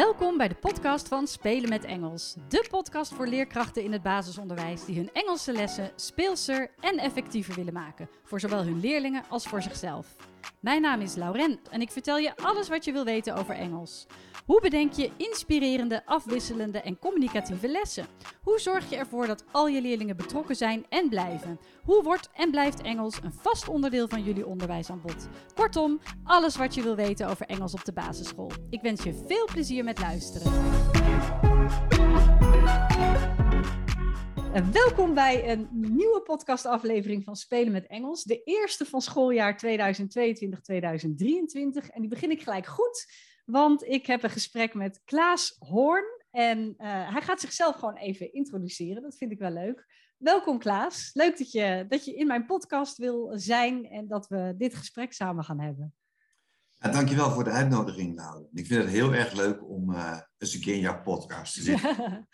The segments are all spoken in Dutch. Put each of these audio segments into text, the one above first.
Welkom bij de podcast van Spelen met Engels. De podcast voor leerkrachten in het basisonderwijs die hun Engelse lessen speelser en effectiever willen maken. Voor zowel hun leerlingen als voor zichzelf. Mijn naam is Laurent en ik vertel je alles wat je wil weten over Engels. Hoe bedenk je inspirerende, afwisselende en communicatieve lessen? Hoe zorg je ervoor dat al je leerlingen betrokken zijn en blijven? Hoe wordt en blijft Engels een vast onderdeel van jullie onderwijsaanbod? Kortom, alles wat je wil weten over Engels op de basisschool. Ik wens je veel plezier met luisteren. En welkom bij een nieuwe podcastaflevering van Spelen met Engels. De eerste van schooljaar 2022-2023. En die begin ik gelijk goed, want ik heb een gesprek met Klaas Hoorn. En uh, hij gaat zichzelf gewoon even introduceren. Dat vind ik wel leuk. Welkom Klaas. Leuk dat je, dat je in mijn podcast wil zijn en dat we dit gesprek samen gaan hebben. Ja, dankjewel voor de uitnodiging, Nou. Ik vind het heel erg leuk om uh, eens een keer in jouw podcast te zitten.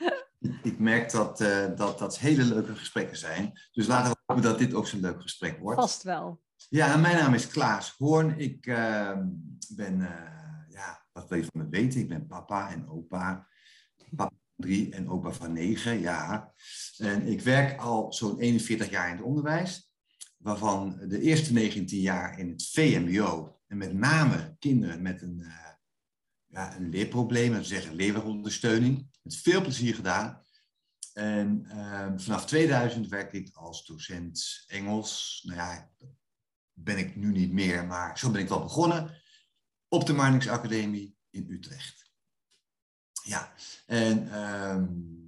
Ik merk dat, uh, dat dat hele leuke gesprekken zijn. Dus laten we hopen dat dit ook zo'n leuk gesprek wordt. Vast wel. Ja, mijn naam is Klaas Hoorn. Ik ben, wat wil je van me weten? Ik ben papa en opa. Papa van drie en opa van negen, ja. En ik werk al zo'n 41 jaar in het onderwijs. Waarvan de eerste 19 jaar in het VMBO en met name kinderen met een, uh, ja, een leerprobleem, dat zeggen leerwegondersteuning. Met veel plezier gedaan. En uh, vanaf 2000 werk ik als docent Engels. Nou ja, ben ik nu niet meer, maar zo ben ik wel begonnen. Op de Marnix Academie in Utrecht. Ja, en... Um,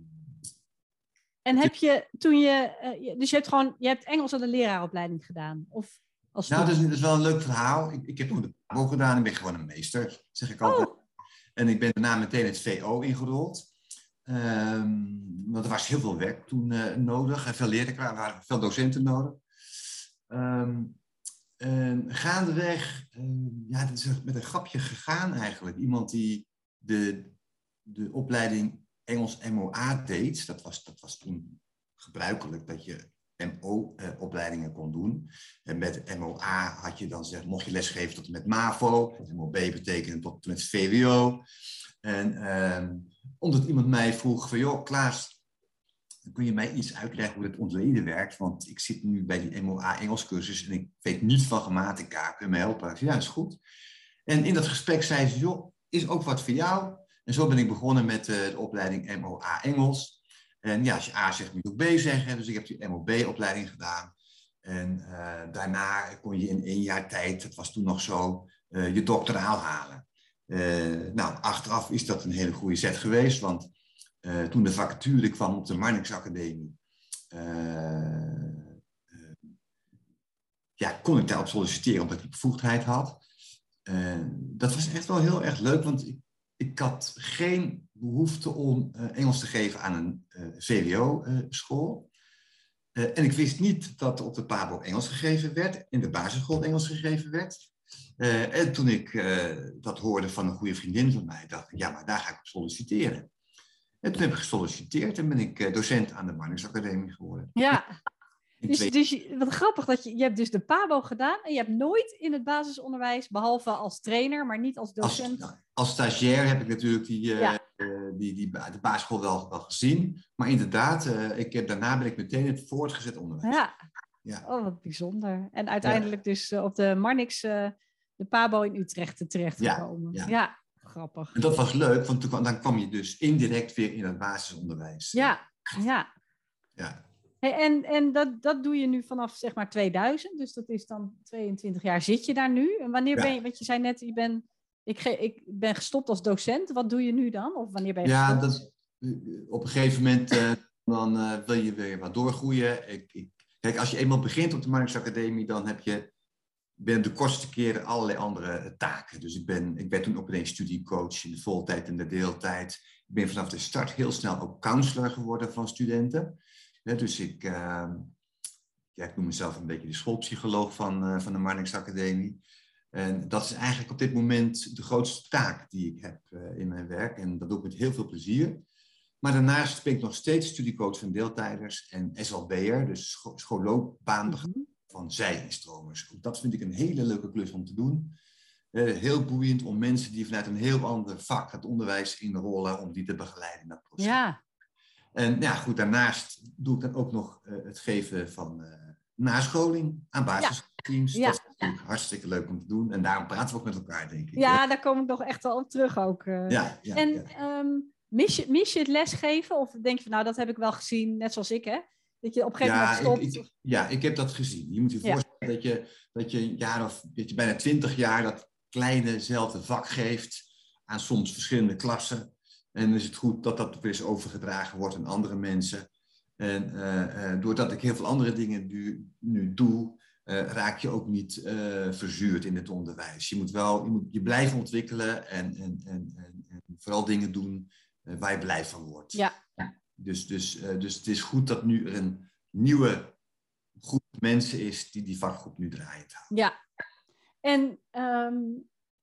en heb je toen je, uh, dus je hebt gewoon, je hebt Engels aan de leraaropleiding gedaan? Of als nou, dat is, dat is, wel een leuk verhaal. Ik, ik heb gewoon de PABO gedaan. Ik ben gewoon een meester, zeg ik altijd. Oh. En ik ben daarna meteen het VO ingerold. Um, want er was heel veel werk toen uh, nodig. En veel er waren veel docenten nodig. Um, en gaandeweg, um, ja, dat is met een grapje gegaan eigenlijk. Iemand die de, de opleiding Engels MOA deed. Dat was, dat was toen gebruikelijk dat je MO-opleidingen kon doen. En met MOA had je dan zeg, mocht je lesgeven tot en met MAVO. MOB betekent tot en met VWO. En eh, omdat iemand mij vroeg van, joh, Klaas, kun je mij iets uitleggen hoe het ontleden werkt? Want ik zit nu bij die MOA Engelscursus en ik weet niet van grammatica. Kun je me helpen? Ja, dat is goed. En in dat gesprek zei ze, joh, is ook wat voor jou? En zo ben ik begonnen met uh, de opleiding MOA Engels. En ja, als je A zegt, moet je ook B zeggen. Dus ik heb die MOB-opleiding gedaan. En uh, daarna kon je in één jaar tijd, dat was toen nog zo, uh, je doctoraal halen. Nou, achteraf is dat een hele goede zet geweest, want toen de vacature kwam op de Marnix Academie, ja, kon ik daarop solliciteren omdat ik bevoegdheid had. dat was echt wel heel erg leuk, want ik, ik had geen behoefte om Engels te geven aan een eh, VWO-school. Eh, en ik wist niet dat op de PABO Engels gegeven werd, in de basisschool Engels gegeven werd. en toen ik dat hoorde van een goede vriendin van mij, dacht ik, ja, maar daar ga ik op solliciteren. En toen heb ik gesolliciteerd en ben ik docent aan de Marnix Academie geworden. Ja, dus, dus wat grappig dat je, je hebt dus de PABO gedaan en je hebt nooit in het basisonderwijs, behalve als trainer, maar niet als docent. Als, als stagiair heb ik natuurlijk die, uh, die, die, de basisschool wel, wel gezien. Maar inderdaad, uh, ik heb, daarna ben ik meteen het voortgezet onderwijs. Ja. ja. Oh, wat bijzonder. En uiteindelijk ja. dus uh, op de Marnix, de PABO in Utrecht terechtgekomen. Ja, ja. Grappig. En dat was leuk, want toen, dan kwam je dus indirect weer in het basisonderwijs. Ja, ja. Ja. Hey, en en dat, dat doe je nu vanaf zeg maar 2000, dus dat is dan 22 jaar zit je daar nu. En wanneer ben je, want je zei net, je ben, ik, ik ben gestopt als docent. Wat doe je nu dan? Of wanneer ben je ja, dat, op een gegeven moment uh, dan uh, wil je weer wat doorgroeien. Ik, ik, kijk, als je eenmaal begint op de Marnix dan heb je ben de kortste keren allerlei andere taken. Dus ik, ben, ik ben toen ook ineens studiecoach in de voltijd en de deeltijd. Ik ben vanaf de start heel snel ook counselor geworden van studenten dus ik, uh, noem mezelf een beetje de schoolpsycholoog van, uh, van de Marnix Academie. En dat is eigenlijk op dit moment de grootste taak die ik heb uh, in mijn werk. En dat doe ik met heel veel plezier. Maar daarnaast ben ik nog steeds studiecoach van deeltijders en SLB'er, dus scho. Van zij-instromers. Dat vind ik een hele leuke klus om te doen. heel boeiend om mensen die vanuit een heel ander vak het onderwijs inrollen, om die te begeleiden in dat proces. Ja. En ja, goed, daarnaast doe ik dan ook nog het geven van nascholing aan basisteams. Ja. Dat is natuurlijk hartstikke leuk om te doen. En daarom praten we ook met elkaar, denk ik. Ja, daar kom ik nog echt wel op terug ook. Ja, ja, en ehm, mis, je, mis je het lesgeven? Of denk je van, nou, dat heb ik wel gezien, net zoals ik, hè? Dat je op een gegeven Ja, moment ik, stopt. ik- ja, ik heb dat gezien. Je moet je voorstellen dat je, dat je een jaar of dat je bijna twintig jaar dat kleinezelfde vak geeft aan soms verschillende klassen. En dan is het goed dat dat weer eens overgedragen wordt aan andere mensen. En eh, eh, doordat ik heel veel andere dingen nu, nu doe, eh, raak je ook niet verzuurd in het onderwijs. Je moet wel je, moet je blijven ontwikkelen en, en, en, en, vooral dingen doen waar je blij van wordt. Ja. Dus, dus, eh, dus het is goed dat nu er een nieuwe groep mensen is die die vakgroep nu draait. Ja. En, ehm,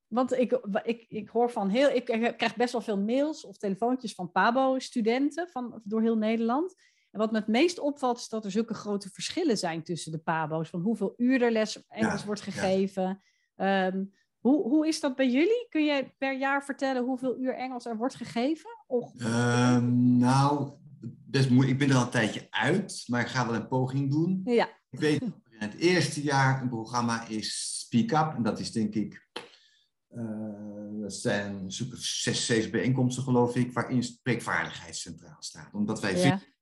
want ik, ik, ik hoor van heel... Ik krijg best wel veel mails of telefoontjes van PABO-studenten van, door heel Nederland. En wat me het meest opvalt, is dat er zulke grote verschillen zijn tussen de PABO's. Van hoeveel uur er les Engels Ja, wordt ja. gegeven. Ehm, hoe, hoe is dat bij jullie? Kun je per jaar vertellen hoeveel uur Engels er wordt gegeven? Ongeveer? Ehm, nou, best moeilijk. Ik ben er al een tijdje uit, maar ik ga wel een poging doen. ja, Ik weet dat er in het eerste jaar een programma is Speak Up. En dat is denk ik, eh, dat zijn zes, zeven bijeenkomsten geloof ik, waarin spreekvaardigheid centraal staat. Omdat wij ja, vinden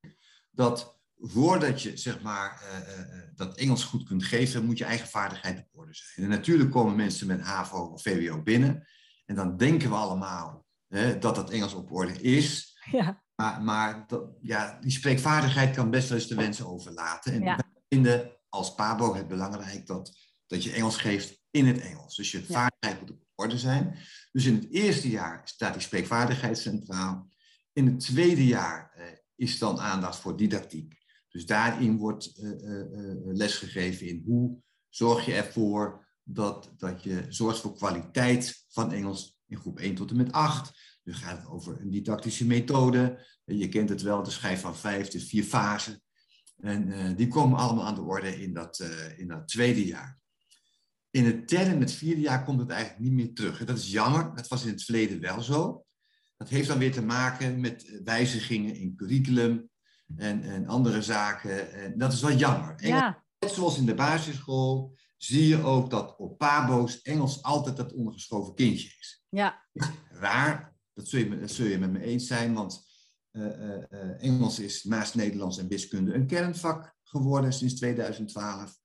dat voordat je zeg maar, eh, eh, dat Engels goed kunt geven, moet je eigen vaardigheid op orde zijn. En natuurlijk komen mensen met HAVO of VWO binnen. En dan denken we allemaal hè, dat dat Engels op orde is. ja, Maar, maar dat, ja, die spreekvaardigheid kan best wel eens de wensen overlaten. En Ja. wij vinden als PABO het belangrijk dat, dat je Engels geeft in het Engels. Dus je vaardigheid moet op orde zijn. Dus in het eerste jaar staat die spreekvaardigheid centraal. In het tweede jaar eh, is dan aandacht voor didactiek. Dus daarin wordt eh, eh, lesgegeven in hoe zorg je ervoor dat, dat je zorgt voor kwaliteit van Engels in groep 1 tot en met 8. Nu gaat het over een didactische methode. Je kent het wel, de schijf van vijf, de vier fasen. En eh, die komen allemaal aan de orde in dat, eh, in dat tweede jaar. In het derde en het vierde jaar komt het eigenlijk niet meer terug. En dat is jammer, dat was in het verleden wel zo. Dat heeft dan weer te maken met eh, wijzigingen in curriculum en, en andere zaken. En dat is wel jammer. Engels ja, Net zoals in de basisschool zie je ook dat op pabo's Engels altijd dat ondergeschoven kindje is. ja, Raar, dat zul je, dat zul je met me eens zijn, want eh, eh, eh, Engels is naast Nederlands en wiskunde een kernvak geworden sinds 2012.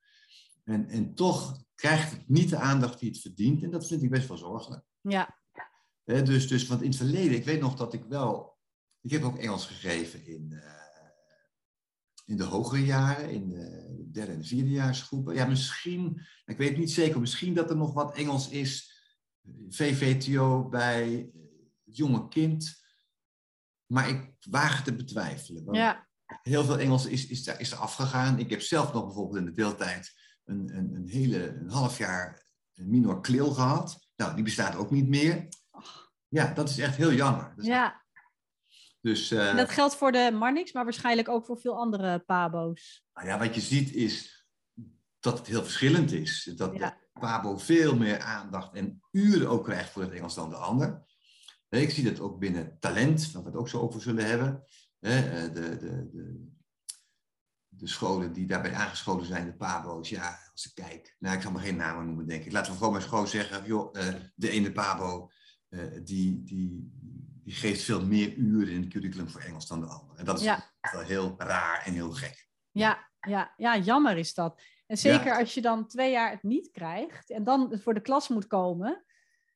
En, en toch krijgt het niet de aandacht die het verdient en dat vind ik best wel zorgelijk. ja, dus, dus, want in het verleden, ik weet nog dat ik wel, ik heb ook Engels gegeven in, in de hogere jaren, in de derde en vierde jaarsgroepen. Ja, misschien, ik weet niet zeker, misschien dat er nog wat Engels is, VVTO bij jonge kind. Maar ik waag te betwijfelen. want ja, Heel veel Engels is, is, is er afgegaan. Ik heb zelf nog bijvoorbeeld in de deeltijd een, een, een hele een half jaar een minor klil gehad. Nou, die bestaat ook niet meer. Ja, dat is echt heel jammer. Ja. dus eh, En dat geldt voor de Marnix, maar waarschijnlijk ook voor veel andere pabo's. nou ja, wat je ziet is dat het heel verschillend is. Dat Ja. de Pabo veel meer aandacht en uren ook krijgt voor het Engels dan de ander. Ik zie dat ook binnen talent, waar we het ook zo over zullen hebben. Eh, De, de, de, de scholen die daarbij aangeschoten zijn, de Pabo's, ja, als ik kijk. Nou, ik zal maar geen namen noemen, denk ik. Laten we gewoon maar gewoon zeggen, joh, eh, de ene Pabo, eh, die, die, die geeft veel meer uren in het curriculum voor Engels dan de andere. En dat is Ja. wel heel raar en heel gek. Ja, ja, ja, jammer is dat. En zeker Ja. als je dan twee jaar het niet krijgt en dan voor de klas moet komen,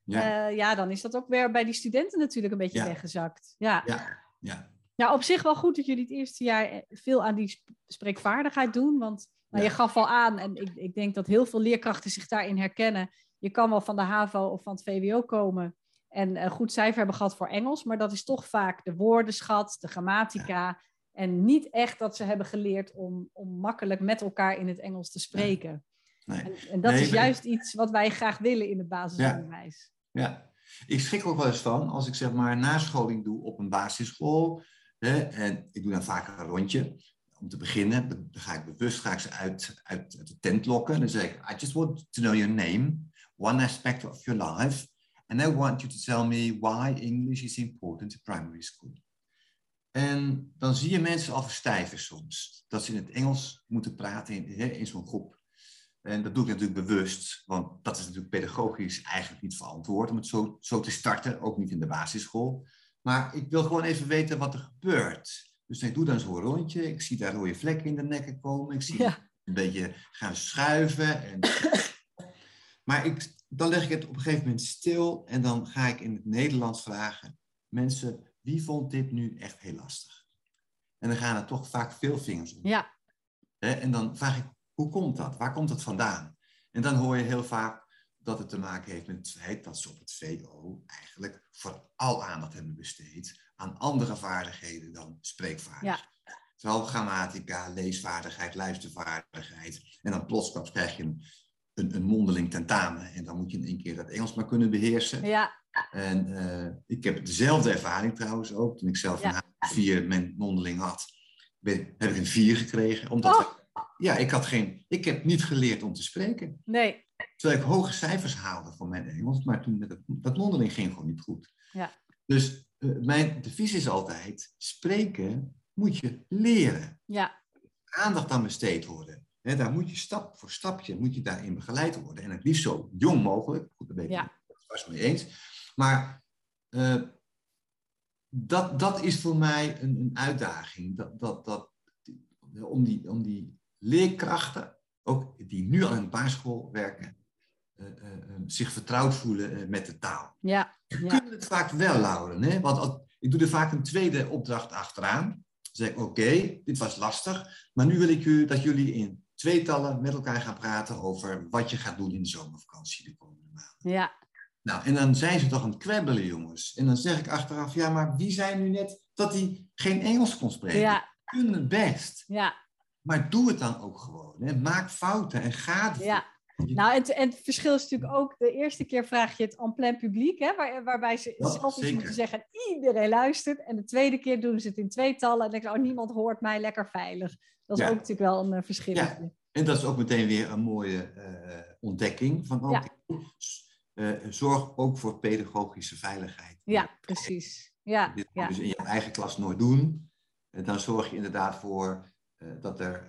Ja, ja, ja dan is dat ook weer bij die studenten natuurlijk een beetje Ja. weggezakt. Ja. ja, ja. ja, op zich wel goed dat jullie het eerste jaar eh, veel aan die sp- spreekvaardigheid doen. Want nou, je gaf al aan, en ik, ik denk dat heel veel leerkrachten zich daarin herkennen. Je kan wel van de HAVO of van het VWO komen en een goed cijfer hebben gehad voor Engels, maar dat is toch vaak de woordenschat, de grammatica. En niet echt dat ze hebben geleerd om, om makkelijk met elkaar in het Engels te spreken. Nee. En, en dat Nee, is juist iets wat wij graag willen in het basisonderwijs. Ja, ik schrik ook wel eens van als ik zeg maar nascholing doe op een basisschool. Hè, en ik doe dan vaak een rondje. Om te beginnen, dan ga ik bewust ga ik ze uit, uit, de tent lokken. Dan zeg ik, I just want to know your name. one aspect of your life. And I want you to tell me why English is important in primary school. En dan zie je mensen al verstijven soms. Dat ze in het Engels moeten praten in, in zo'n groep. En dat doe ik natuurlijk bewust, want dat is natuurlijk pedagogisch eigenlijk niet verantwoord om het zo, zo te starten, ook niet in de basisschool. Maar ik wil gewoon even weten wat er gebeurt. Dus ik doe dan zo'n rondje, ik zie daar rode vlekken in de nekken komen, ik zie ja. een beetje gaan schuiven. En... maar ik, dan leg ik het op een gegeven moment stil en dan ga ik in het Nederlands vragen, mensen, wie vond dit nu echt heel lastig? En dan gaan er toch vaak veel vingers op. Ja. En dan vraag ik, hoe komt dat? Waar komt dat vandaan? En dan hoor je heel vaak dat het te maken heeft met het feit dat ze op het VO eigenlijk vooral aandacht hebben besteed aan andere vaardigheden dan spreekvaardigheid. Ja. Terwijl grammatica, leesvaardigheid, luistervaardigheid. En dan plots krijg je een, een, een, mondeling tentamen. En dan moet je in één keer dat Engels maar kunnen beheersen. Ja. En uh, ik heb dezelfde ervaring trouwens ook. Toen ik zelf een vier mijn mondeling had, ben, heb ik een vier gekregen. Omdat oh. Ja, ik, had geen, ik heb niet geleerd om te spreken. Nee. Terwijl ik hoge cijfers haalde voor mijn Engels, maar toen met het, dat mondeling ging gewoon niet goed. Ja. Dus uh, mijn devies is altijd, spreken moet je leren. Ja. Aandacht aan besteed worden. He, daar moet je stap voor stapje moet je daarin begeleid worden. En het liefst zo jong mogelijk. Goed, daar ben ik ja. het was mee eens. Maar uh, dat, dat is voor mij een, een uitdaging. Dat, dat, dat, om, die, om die leerkrachten ook die nu al in de basisschool werken, uh, uh, zich vertrouwd voelen met de taal. Ja, ja. kunnen het vaak wel, Lauren. Hè? Want ik doe er vaak een tweede opdracht achteraan. Dan zeg ik, oké, dit was lastig, maar nu wil ik u dat jullie in tweetallen met elkaar gaan praten over wat je gaat doen in de zomervakantie de komende maanden. Ja. Nou, en dan zijn ze toch aan het kwebbelen, jongens. En dan zeg ik achteraf, ja, maar wie zei nu net dat hij geen Engels kon spreken? Ja. Kunnen het best. Ja. Maar doe het dan ook gewoon. Hè. Maak fouten en ga Ja. Nou, en, en, het verschil is natuurlijk ook, de eerste keer vraag je het en plein publiek, hè, waar, waarbij ze ja, zelf iets moeten zeggen en iedereen luistert. En de tweede keer doen ze het in tweetallen en denken ze, oh, niemand hoort mij lekker veilig. Dat is ook natuurlijk wel een uh, verschil. Ja. En dat is ook meteen weer een mooie uh, ontdekking van ook, uh, zorg ook voor pedagogische veiligheid. Ja, precies. Ja, Dit ja. dus in je eigen klas nooit doen. dan zorg je inderdaad voor dat, er,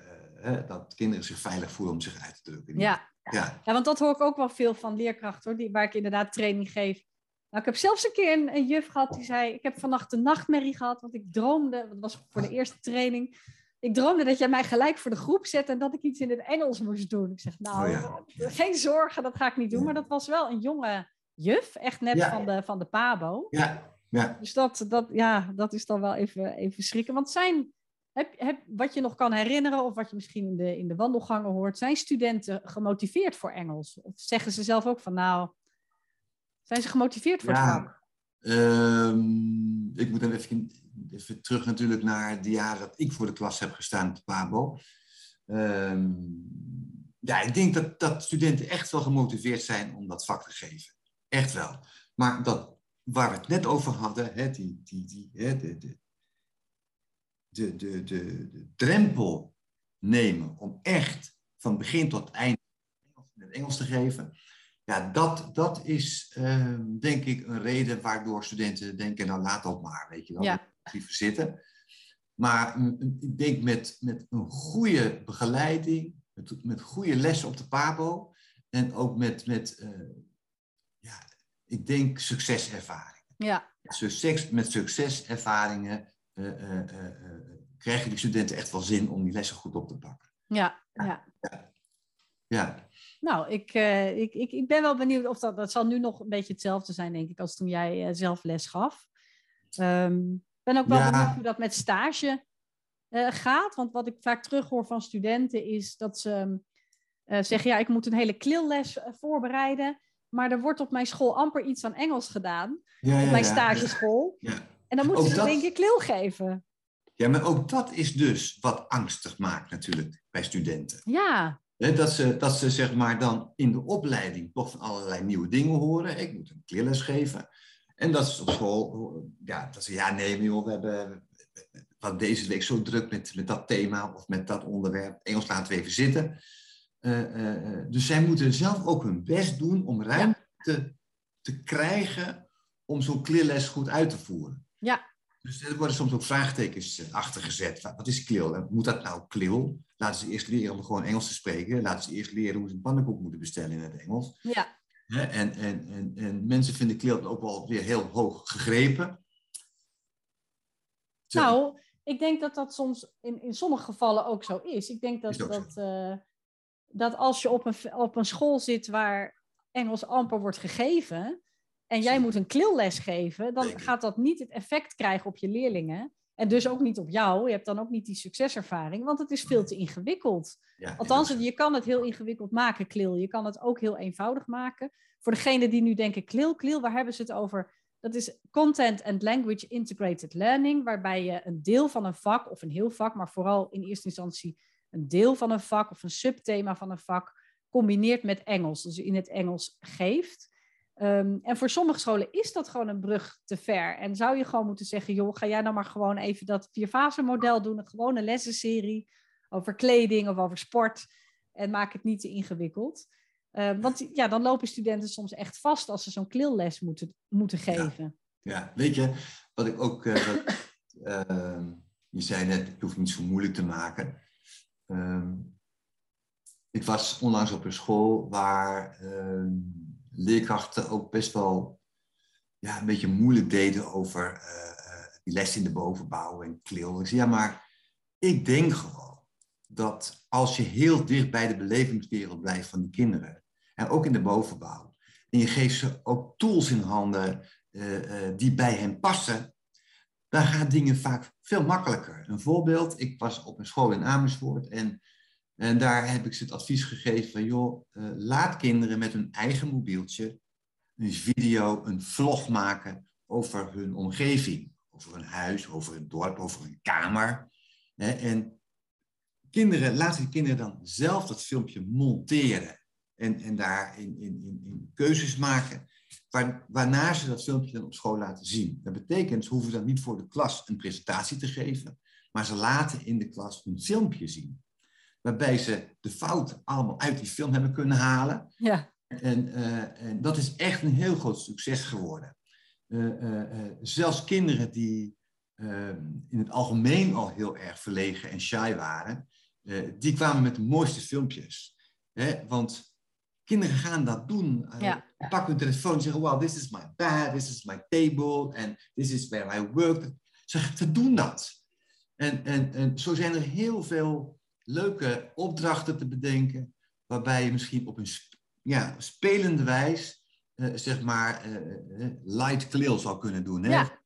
dat kinderen zich veilig voelen om zich uit te drukken. Ja. Ja. ja, want dat hoor ik ook wel veel van leerkrachten, hoor, die, waar ik inderdaad training geef. Nou, ik heb zelfs een keer een, een, juf gehad die zei: Ik heb vannacht een nachtmerrie gehad, want ik droomde, dat was voor de eerste training. Ik droomde dat jij mij gelijk voor de groep zette en dat ik iets in het Engels moest doen. Ik zeg: Nou, oh, ja. geen zorgen, dat ga ik niet doen. Maar dat was wel een jonge juf, echt net ja. van, de, van de Pabo. Ja, ja. Dus dat, dat, ja, dat is dan wel even, even schrikken. Want zijn heb, heb, wat je nog kan herinneren, of wat je misschien in de, in de wandelgangen hoort, zijn studenten gemotiveerd voor Engels? Of zeggen ze zelf ook van nou, zijn ze gemotiveerd voor ja, het vak? Um, ik moet dan even, even, terug natuurlijk naar de jaren dat ik voor de klas heb gestaan op PABO. Um, ja, ik denk dat, dat studenten echt wel gemotiveerd zijn om dat vak te geven. Echt wel. Maar dat, waar we het net over hadden, hè, die, die, die, hè, de, de, de, de, de, de drempel nemen om echt van begin tot eind het Engels te geven. Ja, dat, dat is uh, denk ik een reden waardoor studenten denken, nou laat dat maar, weet je wel, ja. liever zitten. Maar ik denk met, met een goede begeleiding, met, met goede lessen op de PABO en ook met, met uh, ja, ik denk succeservaringen. Ja. Succes, met succeservaringen krijgen die studenten echt wel zin om die lessen goed op te pakken. Ja, ja. ja. ja. Nou, ik, ik, ik, ik ben wel benieuwd of dat, dat zal nu nog een beetje hetzelfde zijn, denk ik, als toen jij zelf les gaf. Ik um, ben ook wel ja. benieuwd hoe dat met stage gaat. Want wat ik vaak terughoor van studenten is dat ze zeggen, ja, ik moet een hele klilles voorbereiden. Maar er wordt op mijn school amper iets aan Engels gedaan. Ja, op mijn stageschool. En dan moeten ze dat- denk ik klil geven. Ja, maar ook dat is dus wat angstig maakt natuurlijk bij studenten. Ja, dat, ze, dat ze zeg maar dan in de opleiding toch van allerlei nieuwe dingen horen. Ik moet een klilles geven. En dat ze op school, ja, dat ze ja, nee, joh, we hebben we deze week zo druk met, met dat thema of met dat onderwerp. Engels laten we even zitten. Eh, eh, dus zij moeten zelf ook hun best doen om ruimte te krijgen om zo'n kleerles goed uit te voeren. Ja. Dus er worden soms ook vraagtekens achter gezet. Wat is klil? Moet dat nou klil? Laten ze eerst leren om gewoon Engels te spreken. Laten ze eerst leren hoe ze een pannenkoek moeten bestellen in het Engels. Ja. En, en, en, en mensen vinden klil ook wel weer heel hoog gegrepen. Nou, ik denk dat dat soms in, in sommige gevallen ook zo is. Ik denk dat, dat, uh, dat als je op een, op een school zit waar Engels amper wordt gegeven en jij moet een klilles geven, dan gaat dat niet het effect krijgen op je leerlingen. En dus ook niet op jou. Je hebt dan ook niet die succeservaring, want het is veel te ingewikkeld. Ja, Althans, je kan het heel ingewikkeld maken, klil. Je kan het ook heel eenvoudig maken. Voor degenen die nu denken, klil, klil, waar hebben ze het over? Dat is Content and Language Integrated Learning, waarbij je een deel van een vak, of een heel vak, maar vooral in eerste instantie een deel van een vak of een subthema van een vak, combineert met Engels. Dus in het Engels geeft. Ehm, en voor sommige scholen is dat gewoon een brug te ver. En zou je gewoon moeten zeggen, joh, ga jij nou maar gewoon even dat vierfase model doen, een gewone lessenserie over kleding of over sport. En maak het niet te ingewikkeld. Uh, want ja, dan lopen studenten soms echt vast als ze zo'n klilles moeten, moeten geven. Ja. weet je, wat ik ook. Uh, uh, je zei net, ik hoef niet zo moeilijk te maken. Ehm, ik was onlangs op een school waar ehm, leerkrachten ook best wel ja, een beetje moeilijk deden over uh, die les in de bovenbouw en klil. Ik zei, ja, maar ik denk gewoon dat als je heel dicht bij de belevingswereld blijft van die kinderen, en ook in de bovenbouw, en je geeft ze ook tools in handen uh, die bij hen passen, dan gaan dingen vaak veel makkelijker. Een voorbeeld, ik was op een school in Amersfoort en, en daar heb ik ze het advies gegeven van, joh, uh, laat kinderen met hun eigen mobieltje een video, een vlog maken over hun omgeving. Over hun huis, over hun dorp, over hun kamer. En kinderen, laten die kinderen dan zelf dat filmpje monteren. En, en daar in, in, in, keuzes maken. Waar, waarna ze dat filmpje dan op school laten zien. Dat betekent, ze hoeven dan niet voor de klas een presentatie te geven. Maar ze laten in de klas een filmpje zien. Waarbij ze de fouten allemaal uit die film hebben kunnen halen. Ja. En, uh, en dat is echt een heel groot succes geworden. Uh, uh, zelfs kinderen die ehm, in het algemeen al heel erg verlegen en shy waren, die kwamen met de mooiste filmpjes. Hè? Want kinderen gaan dat doen. Ja. Pak hun telefoon en zeggen, wow, this is my bed, this is my table, and this is where I work. Ze, ze doen dat. En, en, en zo zijn er heel veel leuke opdrachten te bedenken, waarbij je misschien op een ja, spelende wijs, uh, zeg maar, uh, light clear zou kunnen doen. Hè? Ja.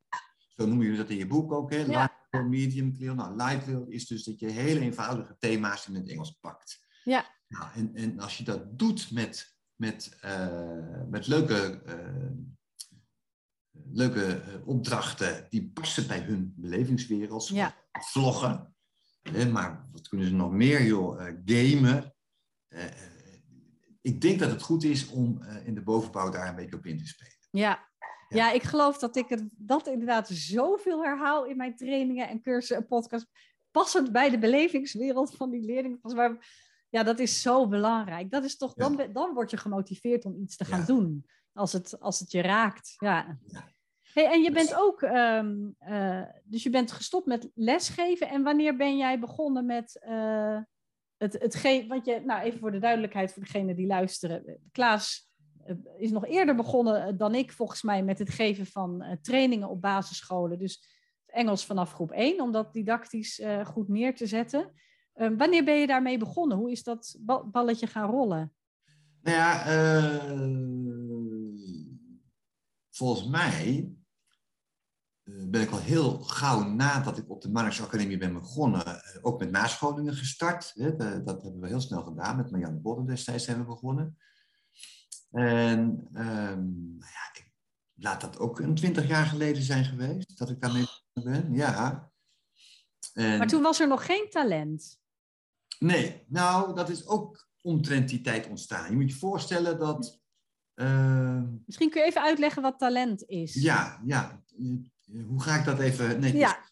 Zo noem je dat in je boek ook, hè? Ja. Light medium clear. Nou, light clear is dus dat je hele eenvoudige thema's in het Engels pakt. Ja. Nou, en, en als je dat doet met, met, met leuke, leuke opdrachten die passen bij hun belevingswereld, ja. vloggen? Maar wat kunnen ze nog meer, joh, gamen ik denk dat het goed is om in de bovenbouw daar een beetje op in te spelen. Ja, ja. ja ik geloof dat ik het, dat inderdaad zoveel herhaal in mijn trainingen en cursussen en podcasts. Passend bij de belevingswereld van die leerlingen. Ja, dat is zo belangrijk. Dat is toch, ja. dan, dan word je gemotiveerd om iets te gaan doen. Als het, als het je raakt. Ja. Hey, en je bent ook, um, uh, dus je bent gestopt met lesgeven. En wanneer ben jij begonnen met uh, het, het ge- want je, nou even voor de duidelijkheid voor degenen die luisteren. Klaas uh, is nog eerder begonnen dan ik volgens mij met het geven van trainingen op basisscholen. Dus Engels vanaf groep 1, om dat didactisch goed neer te zetten. wanneer ben je daarmee begonnen? Hoe is dat balletje gaan rollen? Nou ja, volgens mij ben ik al heel gauw nadat ik op de Marnix ben begonnen, ook met nascholingen gestart. Dat hebben we heel snel gedaan. Met Marianne Bodden destijds zijn we begonnen. En um, ja, ik, laat dat ook een twintig jaar geleden zijn geweest, dat ik daarmee ben. Ja. En, maar toen was er nog geen talent. Nee, nou, dat is ook omtrent die tijd ontstaan. Je moet je voorstellen dat... Uh, Misschien kun je even uitleggen wat talent is. Ja, ja hoe ga ik dat even netjes... Ja,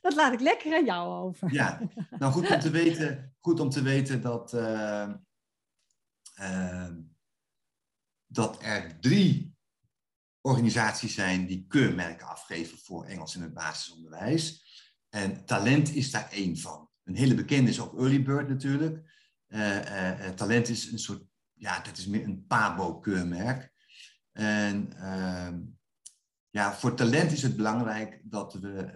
dat laat ik lekker aan jou over. Ja, nou goed om te weten, goed om te weten dat uh, ehm, dat er drie organisaties zijn die keurmerken afgeven voor Engels in het basisonderwijs. En talent is daar één van. Een hele bekende is ook Early Bird natuurlijk. Uh, talent is een soort, ja, dat is meer een PABO-keurmerk. En ehm, ja, voor talent is het belangrijk dat we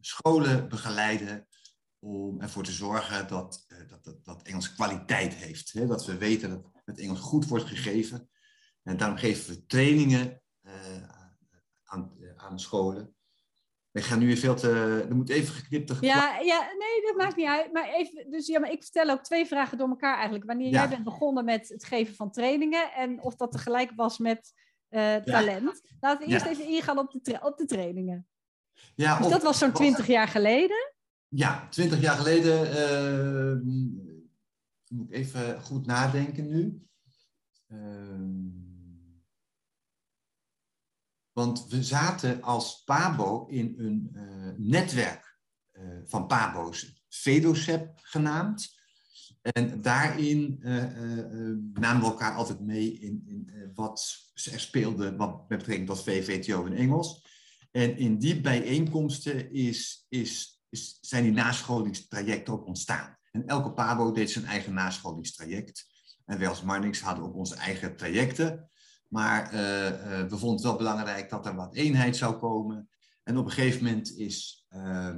scholen begeleiden om ervoor te zorgen dat, dat, dat, dat Engels kwaliteit heeft. Hè? Dat we weten dat het Engels goed wordt gegeven. En daarom geven we trainingen aan, aan scholen. We gaan nu weer veel te. Er moet even geknipt. Ja, ja, nee, dat maakt niet uit. Maar even, dus ja, maar ik stel ook twee vragen door elkaar eigenlijk. Wanneer jij bent begonnen met het geven van trainingen en of dat tegelijk was met uh, talent. Laten we eerst even ingaan op de, op de trainingen. Ja, dus dat was zo'n twintig jaar geleden? Ja, twintig jaar geleden. Uh, moet ik even goed nadenken nu. Uh, want we zaten als Pabo in een netwerk van Pabo's, FEDOCEP genaamd. En daarin uh, namen we elkaar altijd mee in, in wat er speelde wat met betrekking tot VVTO in Engels. En in die bijeenkomsten is, is, zijn die nascholingstrajecten ook ontstaan. En elke Pabo deed zijn eigen nascholingstraject. En wij als Marnix hadden ook onze eigen trajecten. Maar we vonden het wel belangrijk dat er wat eenheid zou komen. En op een gegeven moment is uh,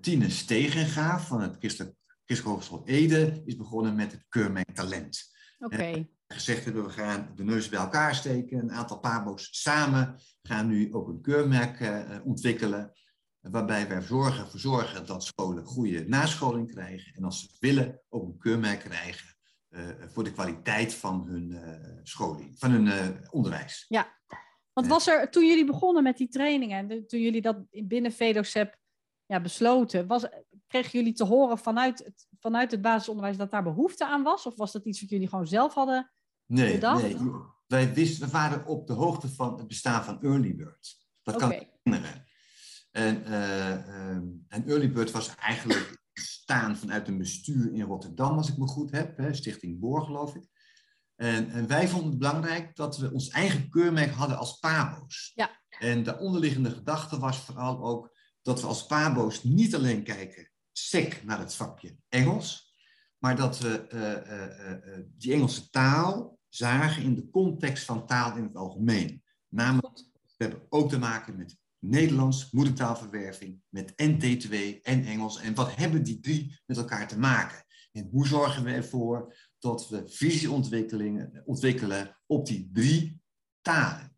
Tine Stegenga van het Christelijk Hogeschool Ede is begonnen met het keurmerk talent. Oké. Okay. Gezegd hebben we gaan de neus bij elkaar steken. Een aantal pabo's samen gaan nu ook een keurmerk uh, ontwikkelen. Waarbij wij ervoor zorgen dat scholen goede nascholing krijgen. En als ze willen ook een keurmerk krijgen uh, voor de kwaliteit van hun uh, scholing, van hun onderwijs. Ja, want was er toen jullie begonnen met die trainingen, toen jullie dat binnen VEDOCEP ja, besloten, was, kregen jullie te horen vanuit het, vanuit het basisonderwijs dat daar behoefte aan was? Of was dat iets wat jullie gewoon zelf hadden nee, bedacht? Nee, wij wisten, we waren op de hoogte van het bestaan van Early Bird. Dat kan ik herinneren. En, um, en Early Bird was eigenlijk staan vanuit een bestuur in Rotterdam, als ik me goed heb, hè, Stichting Boor, geloof ik. En, en, wij vonden het belangrijk dat we ons eigen keurmerk hadden als PABO's. Ja. En de onderliggende gedachte was vooral ook dat we als PABO's niet alleen kijken sec naar het vakje Engels, maar dat we uh, uh, uh, die Engelse taal zagen in de context van taal in het algemeen. Namelijk, we hebben ook te maken met Nederlands, moedertaalverwerving, met NT2 en Engels. En wat hebben die drie met elkaar te maken? En hoe zorgen we ervoor dat we visieontwikkelingen ontwikkelen op die drie talen?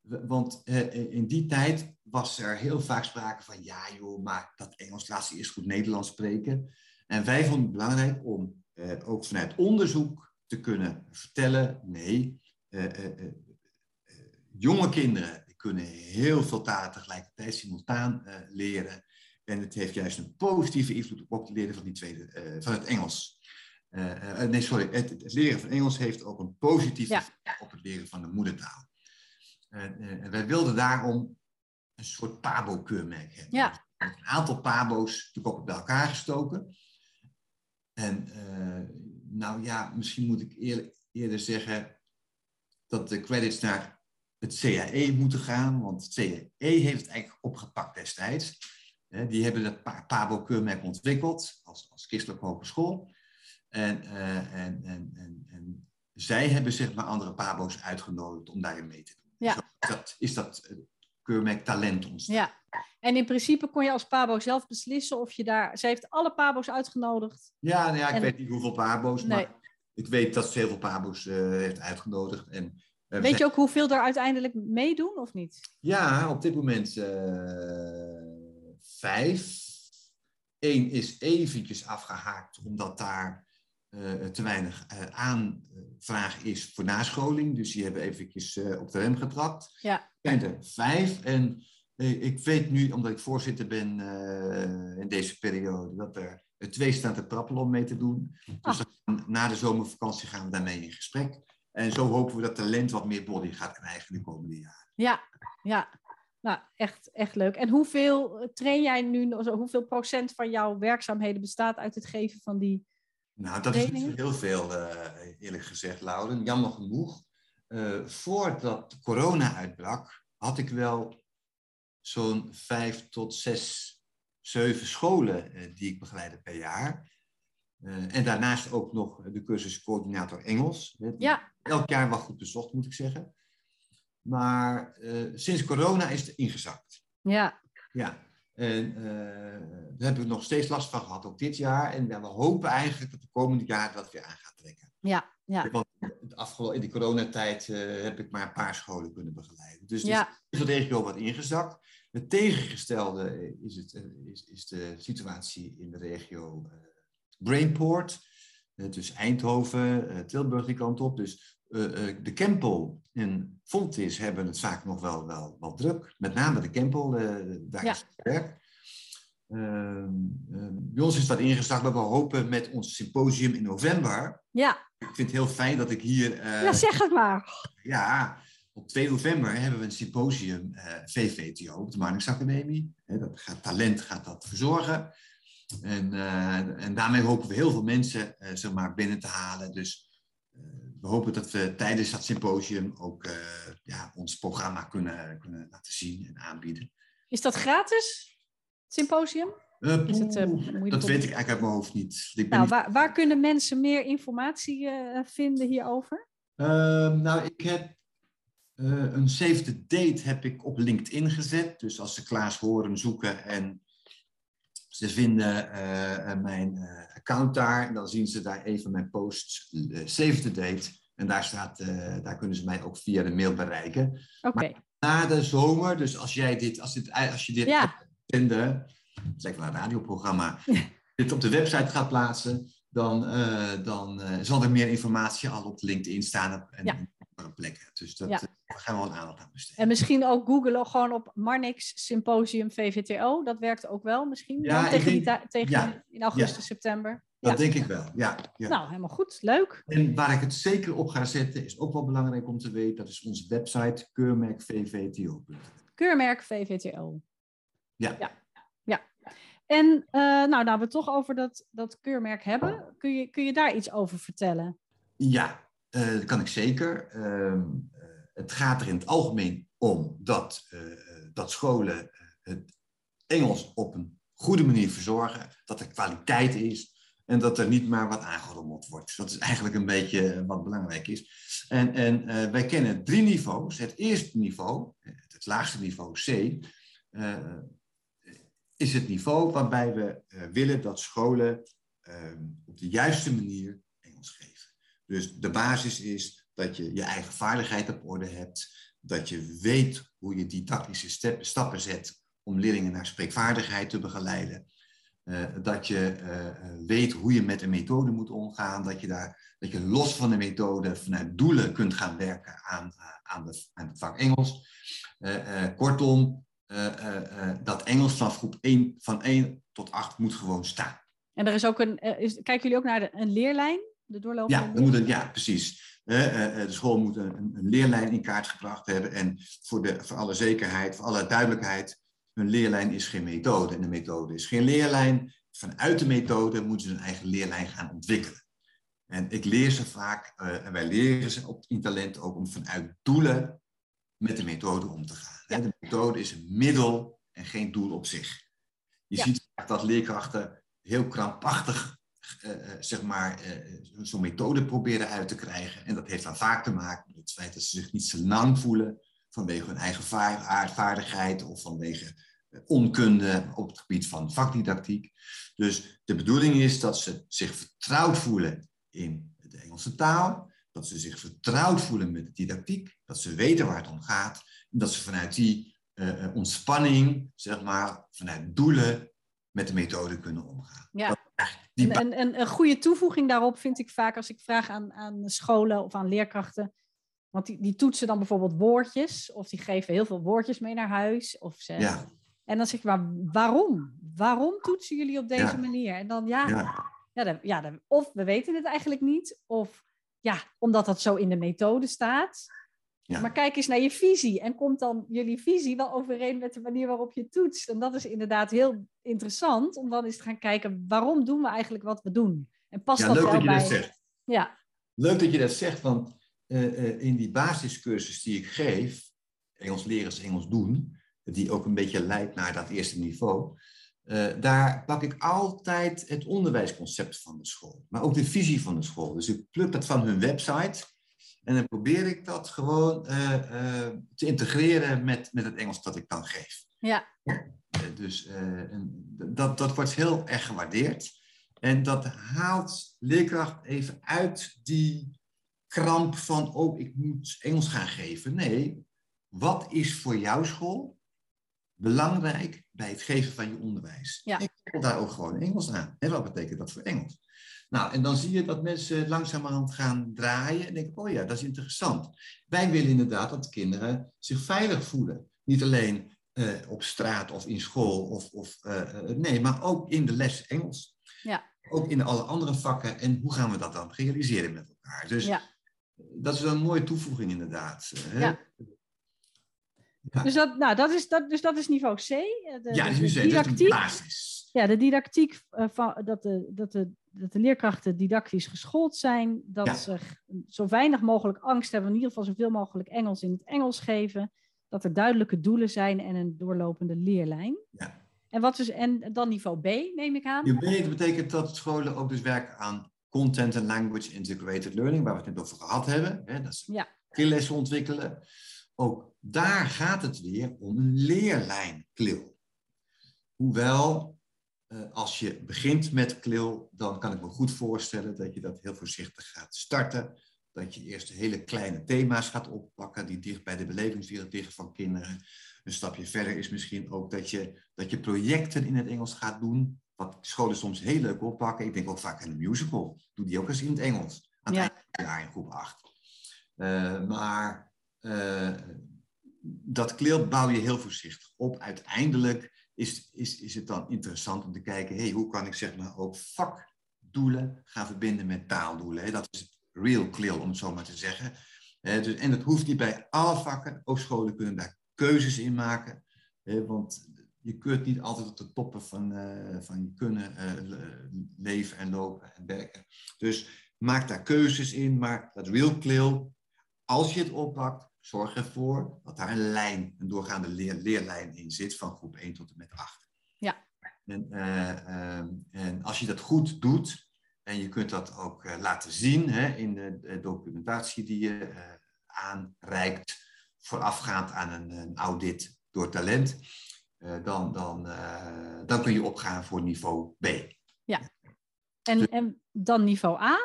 Want eh, in die tijd was er heel vaak sprake van, ja joh, maar dat Engels laat ze eerst goed Nederlands spreken. En wij vonden het belangrijk om eh, ook vanuit onderzoek te kunnen vertellen, nee, eh, eh, eh jonge kinderen kunnen heel veel talen tegelijkertijd simultaan uh, leren. En het heeft juist een positieve invloed op het leren van, die tweede, uh, van het Engels. Uh, nee, sorry. Het, het, leren van Engels heeft ook een positieve ja. effect op het leren van de moedertaal. en wij wilden daarom een soort PABO-keurmerk hebben. Ja. Een aantal PABO's natuurlijk bij elkaar gestoken. En nou ja, misschien moet ik eerder, eerder zeggen dat de credits naar het CAE moeten gaan, want het CAE heeft het eigenlijk opgepakt destijds. Die hebben het PABO-keurmerk ontwikkeld als, als christelijke hogeschool. En, uh, en, en, en, en, zij hebben zeg maar andere PABO's uitgenodigd om daarin mee te doen. Ja. Zo is dat, is dat keurmerk talent ontstaan. Ja, en in principe kon je als PABO zelf beslissen of je daar... Zij heeft alle PABO's uitgenodigd. Ja, nou ja ik weet niet hoeveel PABO's, nee. maar ik weet dat ze heel veel PABO's uh, heeft uitgenodigd. En uh, Weet je ook hoeveel er uiteindelijk meedoen of niet? Ja, op dit moment uh, vijf. Eén is eventjes afgehaakt omdat daar te weinig aanvraag is voor nascholing. Dus die hebben eventjes op de rem getrapt. Ja. Zijn er vijf. En ik weet nu, omdat ik voorzitter ben in deze periode, dat er twee staan te trappelen om mee te doen. Dus ah. na de zomervakantie gaan we daarmee in gesprek. En zo hopen we dat talent wat meer body gaat krijgen de komende jaren. Ja, ja. Nou, echt, echt leuk. En hoeveel train jij nu, hoeveel procent van jouw werkzaamheden bestaat uit het geven van die Nou, dat is niet heel veel, uh, eerlijk gezegd, Lauren. Jammer genoeg. Uh, voordat corona uitbrak, had ik wel zo'n vijf tot zes, zeven scholen uh, die ik begeleide per jaar. en daarnaast ook nog de cursus coördinator Engels. Ja. Elk jaar wel goed bezocht, moet ik zeggen. Maar sinds corona is het ingezakt. Ja. Ja, en uh, daar hebben we nog steeds last van gehad, ook dit jaar. En we hopen eigenlijk dat de komende jaren dat weer aan gaat trekken. Ja, ja. Want afgelopen, in de coronatijd uh, heb ik maar een paar scholen kunnen begeleiden. Dus ja. is de regio wat ingezakt. Het tegengestelde is, het, eh, is, is de situatie in de regio Brainport. dus Eindhoven, Tilburg die kant op. Dus de Kempel en Fontis hebben het vaak nog wel, wel, wel druk. Met name de Kempel, uh, daar ja. is het werk. Uh, bij ons is dat ingestart, maar we hopen met ons symposium in november. Ja. Ik vind het heel fijn dat ik hier. ja, zeg het maar. Ja, op 2 november hebben we een symposium VVTO op de Marnixacademie. dat gaat, talent gaat dat verzorgen. En, en daarmee hopen we heel veel mensen zeg maar, binnen te halen. Dus we hopen dat we tijdens dat symposium ook uh, ja, ons programma kunnen, kunnen laten zien en aanbieden. Is dat gratis, het symposium? Uh, Is het, uh, dat weet ik eigenlijk uit mijn hoofd niet. Ik nou, waar, waar, kunnen mensen meer informatie vinden hierover? Ehm, nou, ik heb een save the date heb ik op LinkedIn gezet. Dus als ze Klaas horen zoeken en ze vinden uh, mijn uh, account daar. En dan zien ze daar even mijn posts, save the date. En daar, staat, daar kunnen ze mij ook via de mail bereiken. Oké. Na de zomer, dus als, jij dit, als, dit, als je dit ja. zenden, zeker een radioprogramma, dit op de website gaat plaatsen, dan, dan zal er meer informatie al op LinkedIn staan en ja. Op plekken. Dus dat, ja daar gaan we wel aandacht aan besteden. En misschien ook googlen gewoon op Marnix Symposium VVTO. Dat werkt ook wel misschien ja, tegen, denk, die tegen ja, in augustus, september. Dat denk ik wel, ja, ja, Nou, helemaal goed. Leuk. En waar ik het zeker op ga zetten, is ook wel belangrijk om te weten. Dat is onze website keurmerkvvto. Keurmerk VVTO. Ja. ja. ja. En uh, nou, nou, we het toch over dat, dat keurmerk hebben. Kun je, kun je daar iets over vertellen? Ja, uh, dat kan ik zeker. Uh, het gaat er in het algemeen om dat, uh, dat scholen het Engels op een goede manier verzorgen, dat er kwaliteit is en dat er niet maar wat aangerommeld wordt. Dat is eigenlijk een beetje wat belangrijk is. En, en wij kennen drie niveaus. Het eerste niveau, het laagste niveau C, is het niveau waarbij we willen dat scholen op de juiste manier Engels geven. Dus de basis is dat je je eigen vaardigheid op orde hebt, dat je weet hoe je didactische stappen zet om leerlingen naar spreekvaardigheid te begeleiden, uh, dat je uh, weet hoe je met een methode moet omgaan, dat je, daar, dat je los van de methode vanuit doelen kunt gaan werken aan, aan, aan het vak Engels. kortom, dat Engels van groep 1, van 1 tot 8 moet gewoon staan. En er is ook een, is, kijken jullie ook naar een leerlijn? De doorlopende ja, moet een, ja, precies. de school moet een, een, leerlijn in kaart gebracht hebben. En voor, de, voor alle zekerheid, voor alle duidelijkheid, een leerlijn is geen methode en een methode is geen leerlijn. Vanuit de methode moeten ze een eigen leerlijn gaan ontwikkelen. En ik leer ze vaak, uh, en wij leren ze op in talent ook om vanuit doelen met de methode om te gaan. Ja. De methode is een middel en geen doel op zich. Je ja. ziet vaak dat leerkrachten heel krampachtig uh, zeg maar, uh, zo'n methode proberen uit te krijgen. En dat heeft dan vaak te maken met het feit dat ze zich niet zo lang voelen vanwege hun eigen vaardigheid of vanwege onkunde op het gebied van vakdidactiek. Dus de bedoeling is dat ze zich vertrouwd voelen in de Engelse taal, dat ze zich vertrouwd voelen met de didactiek, dat ze weten waar het om gaat, en dat ze vanuit die uh, ontspanning, zeg maar, vanuit doelen met de methode kunnen omgaan. Ja. Die... En, en, een goede toevoeging daarop vind ik vaak als ik vraag aan, aan scholen of aan leerkrachten. Want die, die toetsen dan bijvoorbeeld woordjes, of die geven heel veel woordjes mee naar huis. Of ze, ja. En dan zeg je maar, waarom? Waarom toetsen jullie op deze Ja. manier? En dan ja, Ja. ja, dan, ja dan- of we weten het eigenlijk niet, of ja, omdat dat zo in de methode staat. Ja. Maar kijk eens naar je visie en komt dan jullie visie wel overeen met de manier waarop je toetst? En dat is inderdaad heel interessant om dan eens te gaan kijken, waarom doen we eigenlijk wat we doen? En past Ja, dat leuk wel dat je bij... dat zegt. Ja, Leuk dat je dat zegt, want eh, eh, in die basiscursus die ik geef, Engels leren is Engels doen, die ook een beetje leidt naar dat eerste niveau, eh, daar pak ik altijd het onderwijsconcept van de school, maar ook de visie van de school. Dus ik pluk dat van hun website en dan probeer ik dat gewoon eh, eh, te integreren met, met het Engels dat ik dan geef. ja, Eh, dus dat, dat wordt heel erg gewaardeerd. En dat haalt leerkracht even uit die kramp van, oh, ik moet Engels gaan geven. Nee, wat is voor jouw school belangrijk bij het geven van je onderwijs? Ja. Ik koppel daar ook gewoon Engels aan. En wat betekent dat voor Engels? Nou, en dan zie je dat mensen langzamerhand gaan draaien en denken, oh ja, dat is interessant. Wij willen inderdaad dat kinderen zich veilig voelen. Niet alleen eh, op straat of in school, of, of, eh, eh, nee, maar ook in de les Engels. Ja. Ook in alle andere vakken. En hoe gaan we dat dan realiseren met elkaar? Dus ja. dat is wel een mooie toevoeging inderdaad. hè? Ja. Ja. Dus, dat, nou, dat is, dat, dus dat is niveau C. De, ja, de- dus de je zegt, dat is de didactiek. basis. Ja, de didactiek, eh, van, dat, de, dat, de, dat de leerkrachten didactisch geschoold zijn, dat Ja. ze zo weinig mogelijk angst hebben, in ieder geval zoveel mogelijk Engels in het Engels geven, dat er duidelijke doelen zijn en een doorlopende leerlijn. Ja. En, wat is, en dan niveau B, neem ik aan. Je weet, dat betekent dat scholen ook dus werken aan content and language integrated learning, waar we het net over gehad hebben. Hè? Dat is Ja. ontwikkelen. Ook daar gaat het weer om een leerlijn klil. Hoewel, eh, als je begint met klil, dan kan ik me goed voorstellen dat je dat heel voorzichtig gaat starten. Dat je eerst hele kleine thema's gaat oppakken die dicht bij de belevingswereld liggen van kinderen. Een stapje verder is misschien ook dat je, dat je projecten in het Engels gaat doen. Wat scholen soms heel leuk oppakken. Ik denk ook vaak aan een musical. Doe die ook eens in het Engels. Aan het Ja. jaar in groep 8. Eh, maar eh, dat kleel bouw je heel voorzichtig op. Uiteindelijk is, is, is het dan interessant om te kijken, hey, hoe kan ik zeg maar ook vakdoelen gaan verbinden met taaldoelen. Hè? Dat is real kleel, om het zo maar te zeggen. Dus, en dat hoeft niet bij alle vakken. Ook scholen kunnen daar keuzes in maken. want je kunt niet altijd op de toppen van, eh, van je kunnen eh, le- leven en lopen en werken. Dus maak daar keuzes in, maar dat real kleel, als je het oppakt, zorg ervoor dat daar een lijn, een doorgaande leer, leerlijn in zit van groep 1 tot en met 8. Ja. En, eh, ehm, en als je dat goed doet, en je kunt dat ook eh, laten zien hè, in de, de documentatie die je eh, aanreikt, voorafgaand aan een, een audit door talent, dan, dan, dan kun je opgaan voor niveau B. En, en dan niveau A.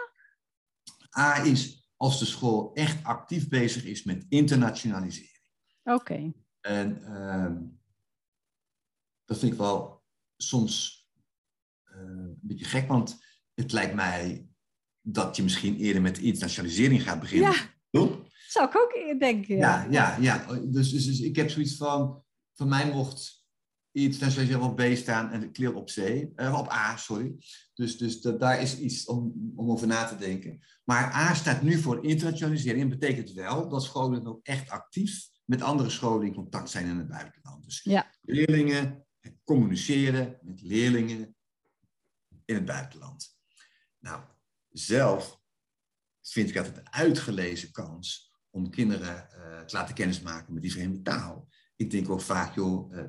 A is als de school echt actief bezig is met internationalisering. Oké. En ehm, dat vind ik wel soms eh, een beetje gek, want het lijkt mij dat je misschien eerder met internationalisering gaat beginnen. Ja. Toch? Zou ik ook denken. Ja, ja, ja. Dus, dus, dus ik heb zoiets van, van mij mocht internationalisering op B staan en de kleur op C, eh, op A, sorry. Dus, dus dat, daar is iets om, om over na te denken. Maar A staat nu voor internationalisering en betekent wel dat scholen ook echt actief met andere scholen in contact zijn in het buitenland. Dus Ja. leerlingen communiceren met leerlingen in het buitenland. Nou, zelf vind ik dat het een uitgelezen kans om kinderen eh, te laten kennismaken met die vreemde taal. Ik denk ook vaak, joh, eh,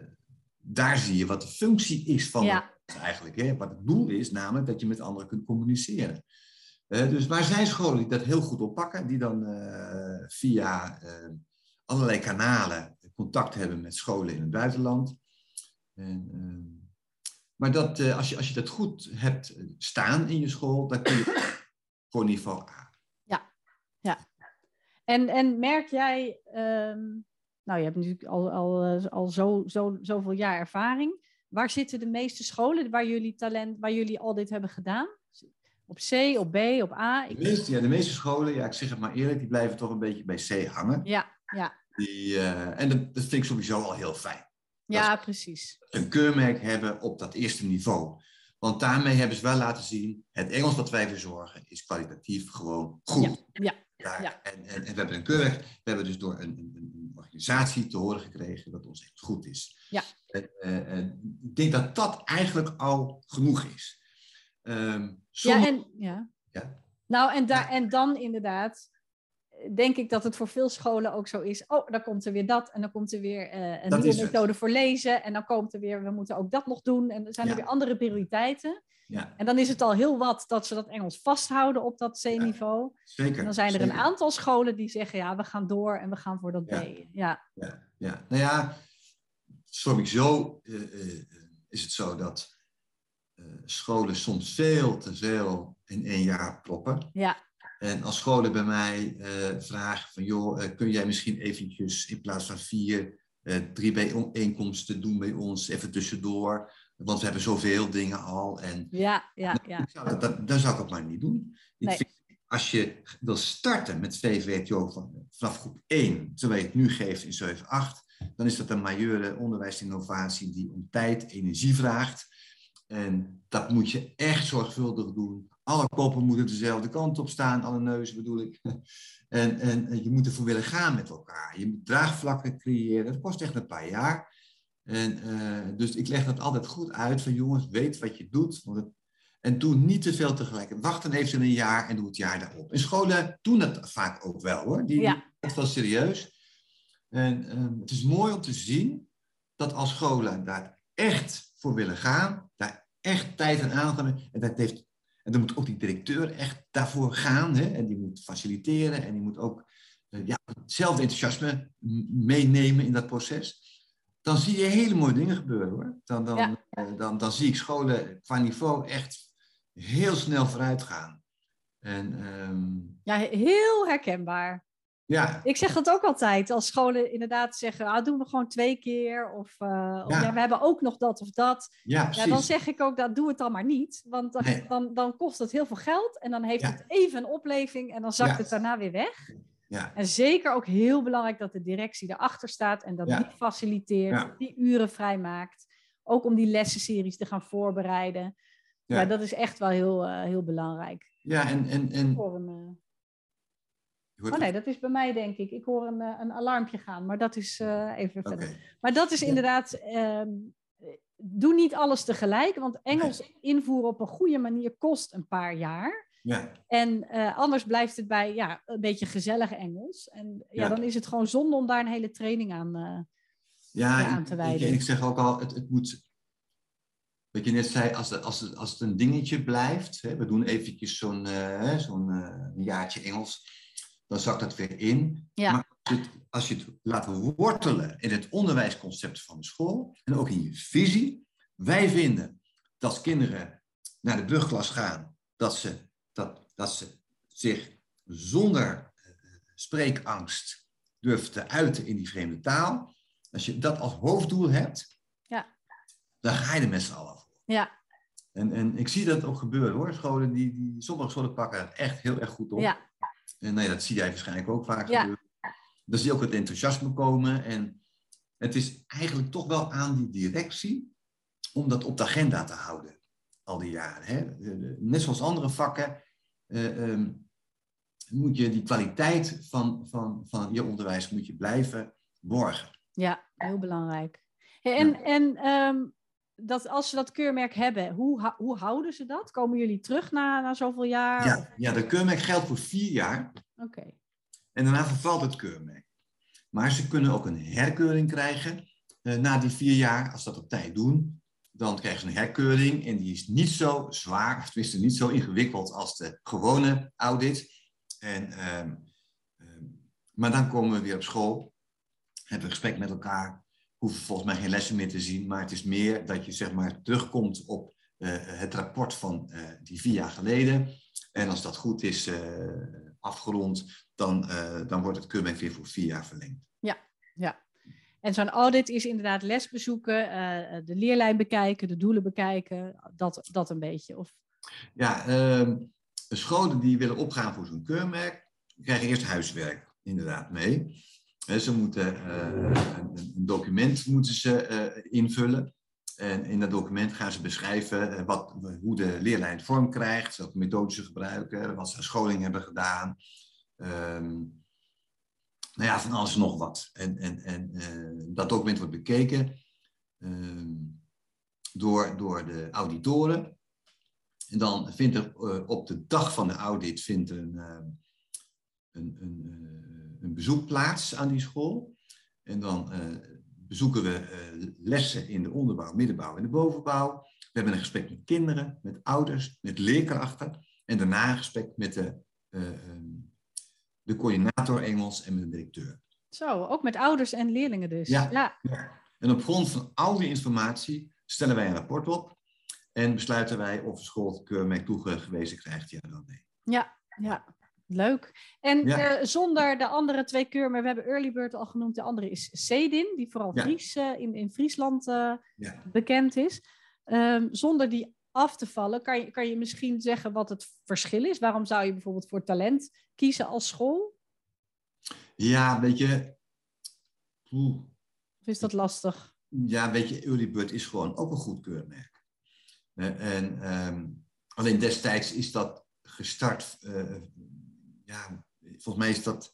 daar zie je wat de functie is van Ja. het eigenlijk. Hè? Wat het doel is, namelijk dat je met anderen kunt communiceren. Eh, dus waar zijn scholen die dat heel goed oppakken, die dan eh, via eh, allerlei kanalen contact hebben met scholen in het buitenland. En, maar dat, als, je, als je dat goed hebt staan in je school, dan kun je voor niveau A. En, en merk jij, ehm, nou je hebt natuurlijk al, al, eh, al zo, zo, zoveel jaar ervaring. Waar zitten de meeste scholen waar jullie talent, waar jullie al dit hebben gedaan? Op C, op B, op A? De meeste, ja, de meeste scholen, ja, ik zeg het maar eerlijk, die blijven toch een beetje bij C hangen. ja, ja, Die, eh, en dat, dat vind ik sowieso al heel fijn. ja, precies. Een keurmerk hebben op dat eerste niveau. Want daarmee hebben ze wel laten zien, het Engels wat wij verzorgen is kwalitatief gewoon goed. Ja, Ja, ja. En, en, en we hebben een keurmerk, we hebben dus door een organisatie te horen gekregen dat ons echt goed is. Ja. En, eh, en ik denk dat dat eigenlijk al genoeg is. Ehm, Ja, en, ja. Ja. Nou, en, daar, en dan inderdaad denk ik dat het voor veel scholen ook zo is. Oh, dan komt er weer dat en dan komt er weer eh, een Dat nieuwe het. methode voor lezen. En dan komt er weer, we moeten ook dat nog doen. En er zijn er weer andere prioriteiten. ja, En dan is het al heel wat dat ze dat Engels vasthouden op dat C-niveau. zeker. En dan zijn er een aantal scholen die zeggen, ja, we gaan door en we gaan voor dat B. Ja. Ja, Ja, ja. nou ja, sowieso eh, is het zo dat scholen soms veel te veel in één jaar proppen. ja, En als scholen bij mij eh, vragen van, joh, eh, kun jij misschien eventjes in plaats van vier, eh, drie bijeenkomsten doen bij ons, even tussendoor. Want we hebben zoveel dingen al. En ja, ja, ja. ik zou dat, zou ik ook maar niet doen. Ik Nee. vind, als je wil starten met VVWTO van, vanaf groep 1, terwijl je het nu geeft in 7, 8, dan is dat een majeure onderwijsinnovatie die om tijd, energie vraagt. En dat moet je echt zorgvuldig doen. Alle koppen moeten dezelfde kant op staan, alle neuzen bedoel ik. En, en, je moet ervoor willen gaan met elkaar. Je moet draagvlakken creëren. Dat kost echt een paar jaar. En, eh, dus ik leg dat altijd goed uit van jongens, weet wat je doet. Want het, en doe niet te veel tegelijk. Wacht dan even een jaar en doe het jaar daarop. En scholen doen dat vaak ook wel hoor. Die Ja. het wel serieus. En ehm, het is mooi om te zien dat als scholen daar echt voor willen gaan, daar echt tijd en aandacht aan. En dat heeft en dan moet ook die directeur echt daarvoor gaan. Hè? En die moet faciliteren en die moet ook eh, ja, hetzelfde enthousiasme meenemen in dat proces. Dan zie je hele mooie dingen gebeuren hoor. Dan, dan, Ja. eh, dan, dan zie ik scholen qua niveau echt heel snel vooruit gaan. En ehm, Ja, heel herkenbaar. Ja, Ik zeg dat ook altijd. Als scholen inderdaad zeggen, ah, doen we gewoon twee keer. Of, eh, of Ja. we hebben ook nog dat of dat. ja, dan zeg ik ook, dat doe het dan maar niet. Want dan, Nee. dan, dan kost het heel veel geld. En dan heeft het even een opleving. En dan zakt het daarna weer weg. ja, En zeker ook heel belangrijk dat de directie erachter staat. En dat die faciliteert. Die uren vrijmaakt. Ook om die lessenseries te gaan voorbereiden. Ja, dat is echt wel heel, eh, heel belangrijk. ja en, en, en Voor een, eh, je hoort Oh nee, dat is bij mij denk ik. Ik hoor een, eh, een alarmpje gaan, maar dat is eh, even verder. Maar dat is inderdaad, ehm, doe niet alles tegelijk, want Engels invoeren op een goede manier kost een paar jaar. Ja, En eh, anders blijft het bij ja, een beetje gezellig Engels. En ja, Ja. dan is het gewoon zonde om daar een hele training aan. ja Ja, aan ik- te ik, wijden. en ik zeg ook al, het, het moet... Wat je net zei, als, het, als, het, als het een dingetje blijft... Hè, we doen eventjes zo'n zo'n jaartje Engels... dan zakt dat weer in. Ja. Maar als je, het, als je het laat wortelen in het onderwijsconcept van de school... en ook in je visie... wij vinden dat als kinderen naar de brugklas gaan... dat ze, dat, dat ze zich zonder eh, spreekangst durven te uiten in die vreemde taal... Als je dat als hoofddoel hebt, Ja. dan ga je er met z'n allen voor. ja, En, en ik zie dat ook gebeuren hoor. Scholen die, die, sommige scholen pakken het echt heel erg goed op. ja, En nou ja, dat zie jij waarschijnlijk ook vaak Ja. gebeuren. Dan zie je ook het enthousiasme komen. En het is eigenlijk toch wel aan die directie om dat op de agenda te houden. Al die jaren. Hè? Net zoals andere vakken eh, ehm, moet je die kwaliteit van, van, van je onderwijs moet je blijven borgen. ja, heel belangrijk. Hey, en en ehm, dat, als ze dat keurmerk hebben, hoe, hoe houden ze dat? Komen jullie terug na, na zoveel jaar? Ja, ja, de keurmerk geldt voor vier jaar. Oké, En daarna vervalt het keurmerk. Maar ze kunnen ook een herkeuring krijgen eh, na die vier jaar. Als ze dat op tijd doen, dan krijgen ze een herkeuring. En die is niet zo zwaar, of tenminste niet zo ingewikkeld als de gewone audit. En, ehm, ehm, maar dan komen we weer op school, hebben we gesprek met elkaar. Hoeven volgens mij geen lessen meer te zien. Maar het is meer dat je zeg maar terugkomt op eh, het rapport van eh, die vier jaar geleden. En als dat goed is eh, afgerond, dan, dan wordt het keurmerk weer voor vier jaar verlengd. En zo'n audit is inderdaad les bezoeken, eh, de leerlijn bekijken, de doelen bekijken, dat, dat een beetje. Of, Ja, ehm, scholen die willen opgaan voor zo'n keurmerk, krijgen eerst huiswerk inderdaad mee. Ze moeten eh, een, document moeten ze, eh, invullen. En in dat document gaan ze beschrijven eh, wat, hoe de leerlijn vorm krijgt, welke methodes ze gebruiken, wat ze aan scholing hebben gedaan. Ehm, nou ja, van alles en nog wat. En, en, en dat document wordt bekeken ehm, door, door de auditoren. En dan vindt er op de dag van de audit vindt een, een, een, een bezoek plaats aan die school. En dan bezoeken we lessen in de onderbouw, middenbouw en de bovenbouw. We hebben een gesprek met kinderen, met ouders, met leerkrachten. En daarna een gesprek met de, ehm, de coördinator Engels en met de directeur. Zo, ook met ouders en leerlingen dus. Ja, ja. ja. En op grond van al die informatie stellen wij een rapport op. En besluiten wij of de school het keurmerk toegewezen krijgt, ja dan nee. Ja, ja. Leuk. En eh, zonder de andere twee keurmerken, we hebben Early Bird al genoemd, de andere is Cedin, die vooral Fries, uh, in, in Friesland uh, bekend is. Um, zonder die af te vallen, kan je, kan je misschien zeggen wat het verschil is? Waarom zou je bijvoorbeeld voor talent kiezen als school? Ja, weet je. Of is dat lastig? Ja, weet je, Early Bird is gewoon ook een goed keurmerk. Eh, en um, alleen destijds is dat gestart. Uh, ja, volgens mij is dat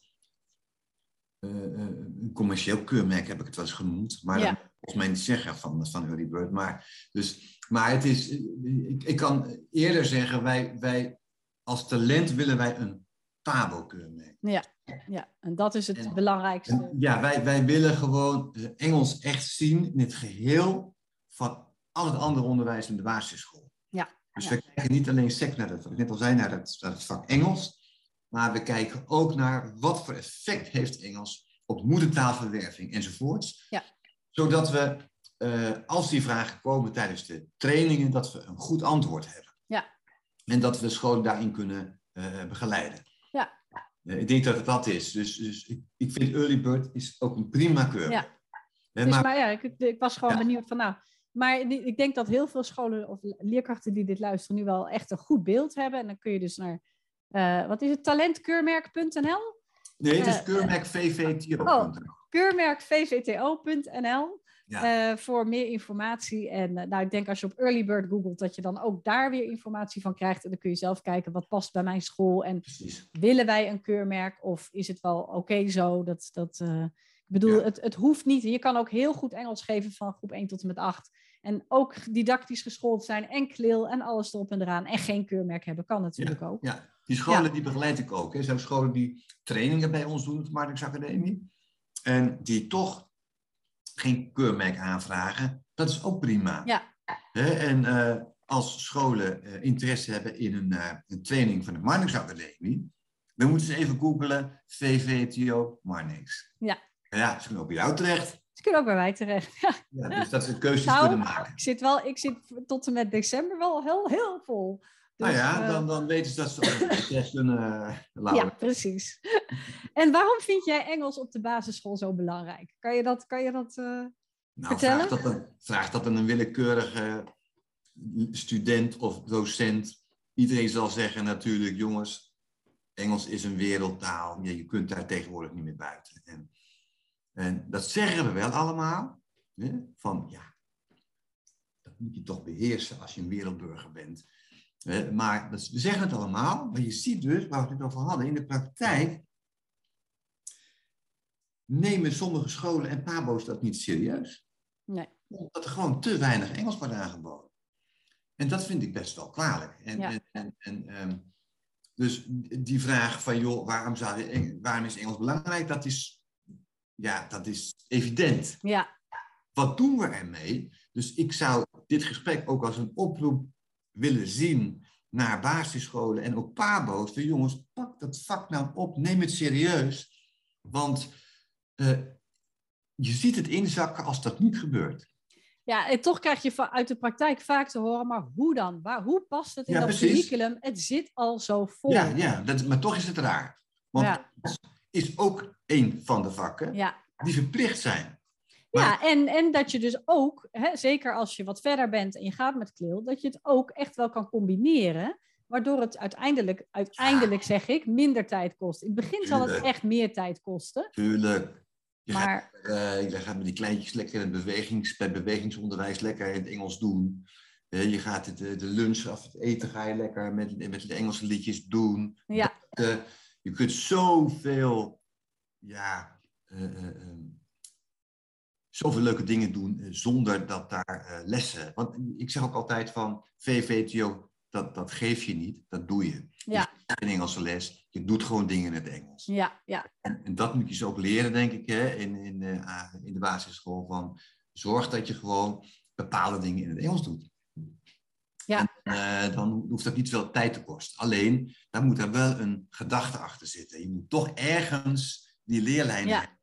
uh, een commercieel keurmerk, heb ik het wel eens genoemd. Maar ja. volgens mij niet zeggen van, van Early Bird. Maar, dus, maar het is, ik, ik kan eerder zeggen, wij, wij als talent willen wij een Pabo-keurmerk. Ja, ja, en dat is het belangrijkste. ja, wij, wij willen gewoon Engels echt zien in het geheel van al het andere onderwijs in de basisschool. Ja. Dus we kijken niet alleen sec naar het, wat ik net al zei, naar het, naar het vak Engels, maar we kijken ook naar wat voor effect heeft Engels op moedertaalverwerving enzovoorts. Ja. Zodat we, uh, als die vragen komen tijdens de trainingen, dat we een goed antwoord hebben. Ja. En dat we scholen daarin kunnen uh, begeleiden. Ja. Uh, ik denk dat het dat is. Dus, dus ik, ik vind Early Bird is ook een prima keur. Ja. Dus, maar, maar, ja, ik, ik was gewoon benieuwd van nou, maar ik denk dat heel veel scholen of leerkrachten die dit luisteren nu wel echt een goed beeld hebben. En dan kun je dus naar, uh, wat is het, talentkeurmerk.nl? Nee, het is uh, keurmerkvvto.nl. Oh, keurmerkvvto.nl ja. uh, voor meer informatie. En nou, ik denk als je op Early Bird googelt, dat je dan ook daar weer informatie van krijgt. En dan kun je zelf kijken, wat past bij mijn school? En Precies. willen wij een keurmerk? Of is het wel oké zo? Dat... dat ik bedoel, ja. het, het hoeft niet. Je kan ook heel goed Engels geven van groep 1 tot en met 8. En ook didactisch geschoold zijn en klil en alles erop en eraan. En geen keurmerk hebben, kan natuurlijk ja, ook. Ja, die scholen die begeleid ik ook. Er zijn scholen die trainingen bij ons doen, op de Marnix En die toch geen keurmerk aanvragen. Dat is ook prima. Ja. en uh, als scholen uh, interesse hebben in een, uh, een training van de Marnix dan moeten ze even googlen VVTO Marnix. Ja. Ja, ze kunnen ook bij jou terecht. Ze kunnen ook bij mij terecht. Ja, ja dus dat ze keuzes nou, kunnen maken. Ik zit, wel, ik zit tot en met december wel heel, heel vol. Nou ja, uh, dan, dan weten ze dat ze ook kunnen uh, Ja, precies. en waarom vind jij Engels op de basisschool zo belangrijk? Kan je dat, kan je dat uh, nou, vertellen? Vraag dat, een, vraag dat aan een willekeurige student of docent. Iedereen zal zeggen natuurlijk, jongens, Engels is een wereldtaal. Ja, je kunt daar tegenwoordig niet meer buiten. En, en dat zeggen we wel allemaal. Hè? Van ja, dat moet je toch beheersen als je een wereldburger bent. Maar we zeggen het allemaal, maar je ziet dus, waar we het over hadden, in de praktijk nemen sommige scholen en pabo's dat niet serieus. Nee. Omdat er gewoon te weinig Engels wordt aangeboden. En dat vind ik best wel kwalijk. En, Ja. en, en, um, dus die vraag van, joh, waarom, zou je, waarom is Engels belangrijk? Dat is, ja, dat is evident. Ja, Wat doen we ermee? Dus ik zou dit gesprek ook als een oproep willen zien naar basisscholen en ook pabo's. Van jongens, pak dat vak nou op, neem het serieus. Want eh, je ziet het inzakken als dat niet gebeurt. ja, en toch krijg je uit de praktijk vaak te horen, maar hoe dan? Waar, hoe past het in Ja, dat precies. curriculum? Het zit al zo vol. Ja, ja dat, maar toch is het raar. Want Ja. is ook een van de vakken ja. die verplicht zijn. Ja, en, en dat je dus ook, hè, zeker als je wat verder bent en je gaat met kleel, dat je het ook echt wel kan combineren. Waardoor het uiteindelijk, uiteindelijk zeg ik, minder tijd kost. In het begin zal het echt meer tijd kosten. Tuurlijk. Je, Maar gaat, eh, je gaat met die kleintjes lekker in het bewegings, bij bewegingsonderwijs lekker in het Engels doen. Je gaat het, eh, de lunch of het eten ga je lekker met, met de Engelse liedjes doen. ja, Eh, je kunt zoveel, ja, eh, eh, eh, zoveel leuke dingen doen eh, zonder dat daar eh, lessen. Want ik zeg ook altijd van VVTO dat, dat geef je niet, dat doe je. Ja. Dus in Engelse les, je doet gewoon dingen in het Engels. Ja, ja. En, en dat moet je ze ook leren, denk ik, hè, in, in, de, ah, in de basisschool. Van, zorg dat je gewoon bepaalde dingen in het Engels doet. Ja. En, eh, dan hoeft dat niet veel tijd te kosten. Alleen, daar moet er wel een gedachte achter zitten. Je moet toch ergens die leerlijn Ja.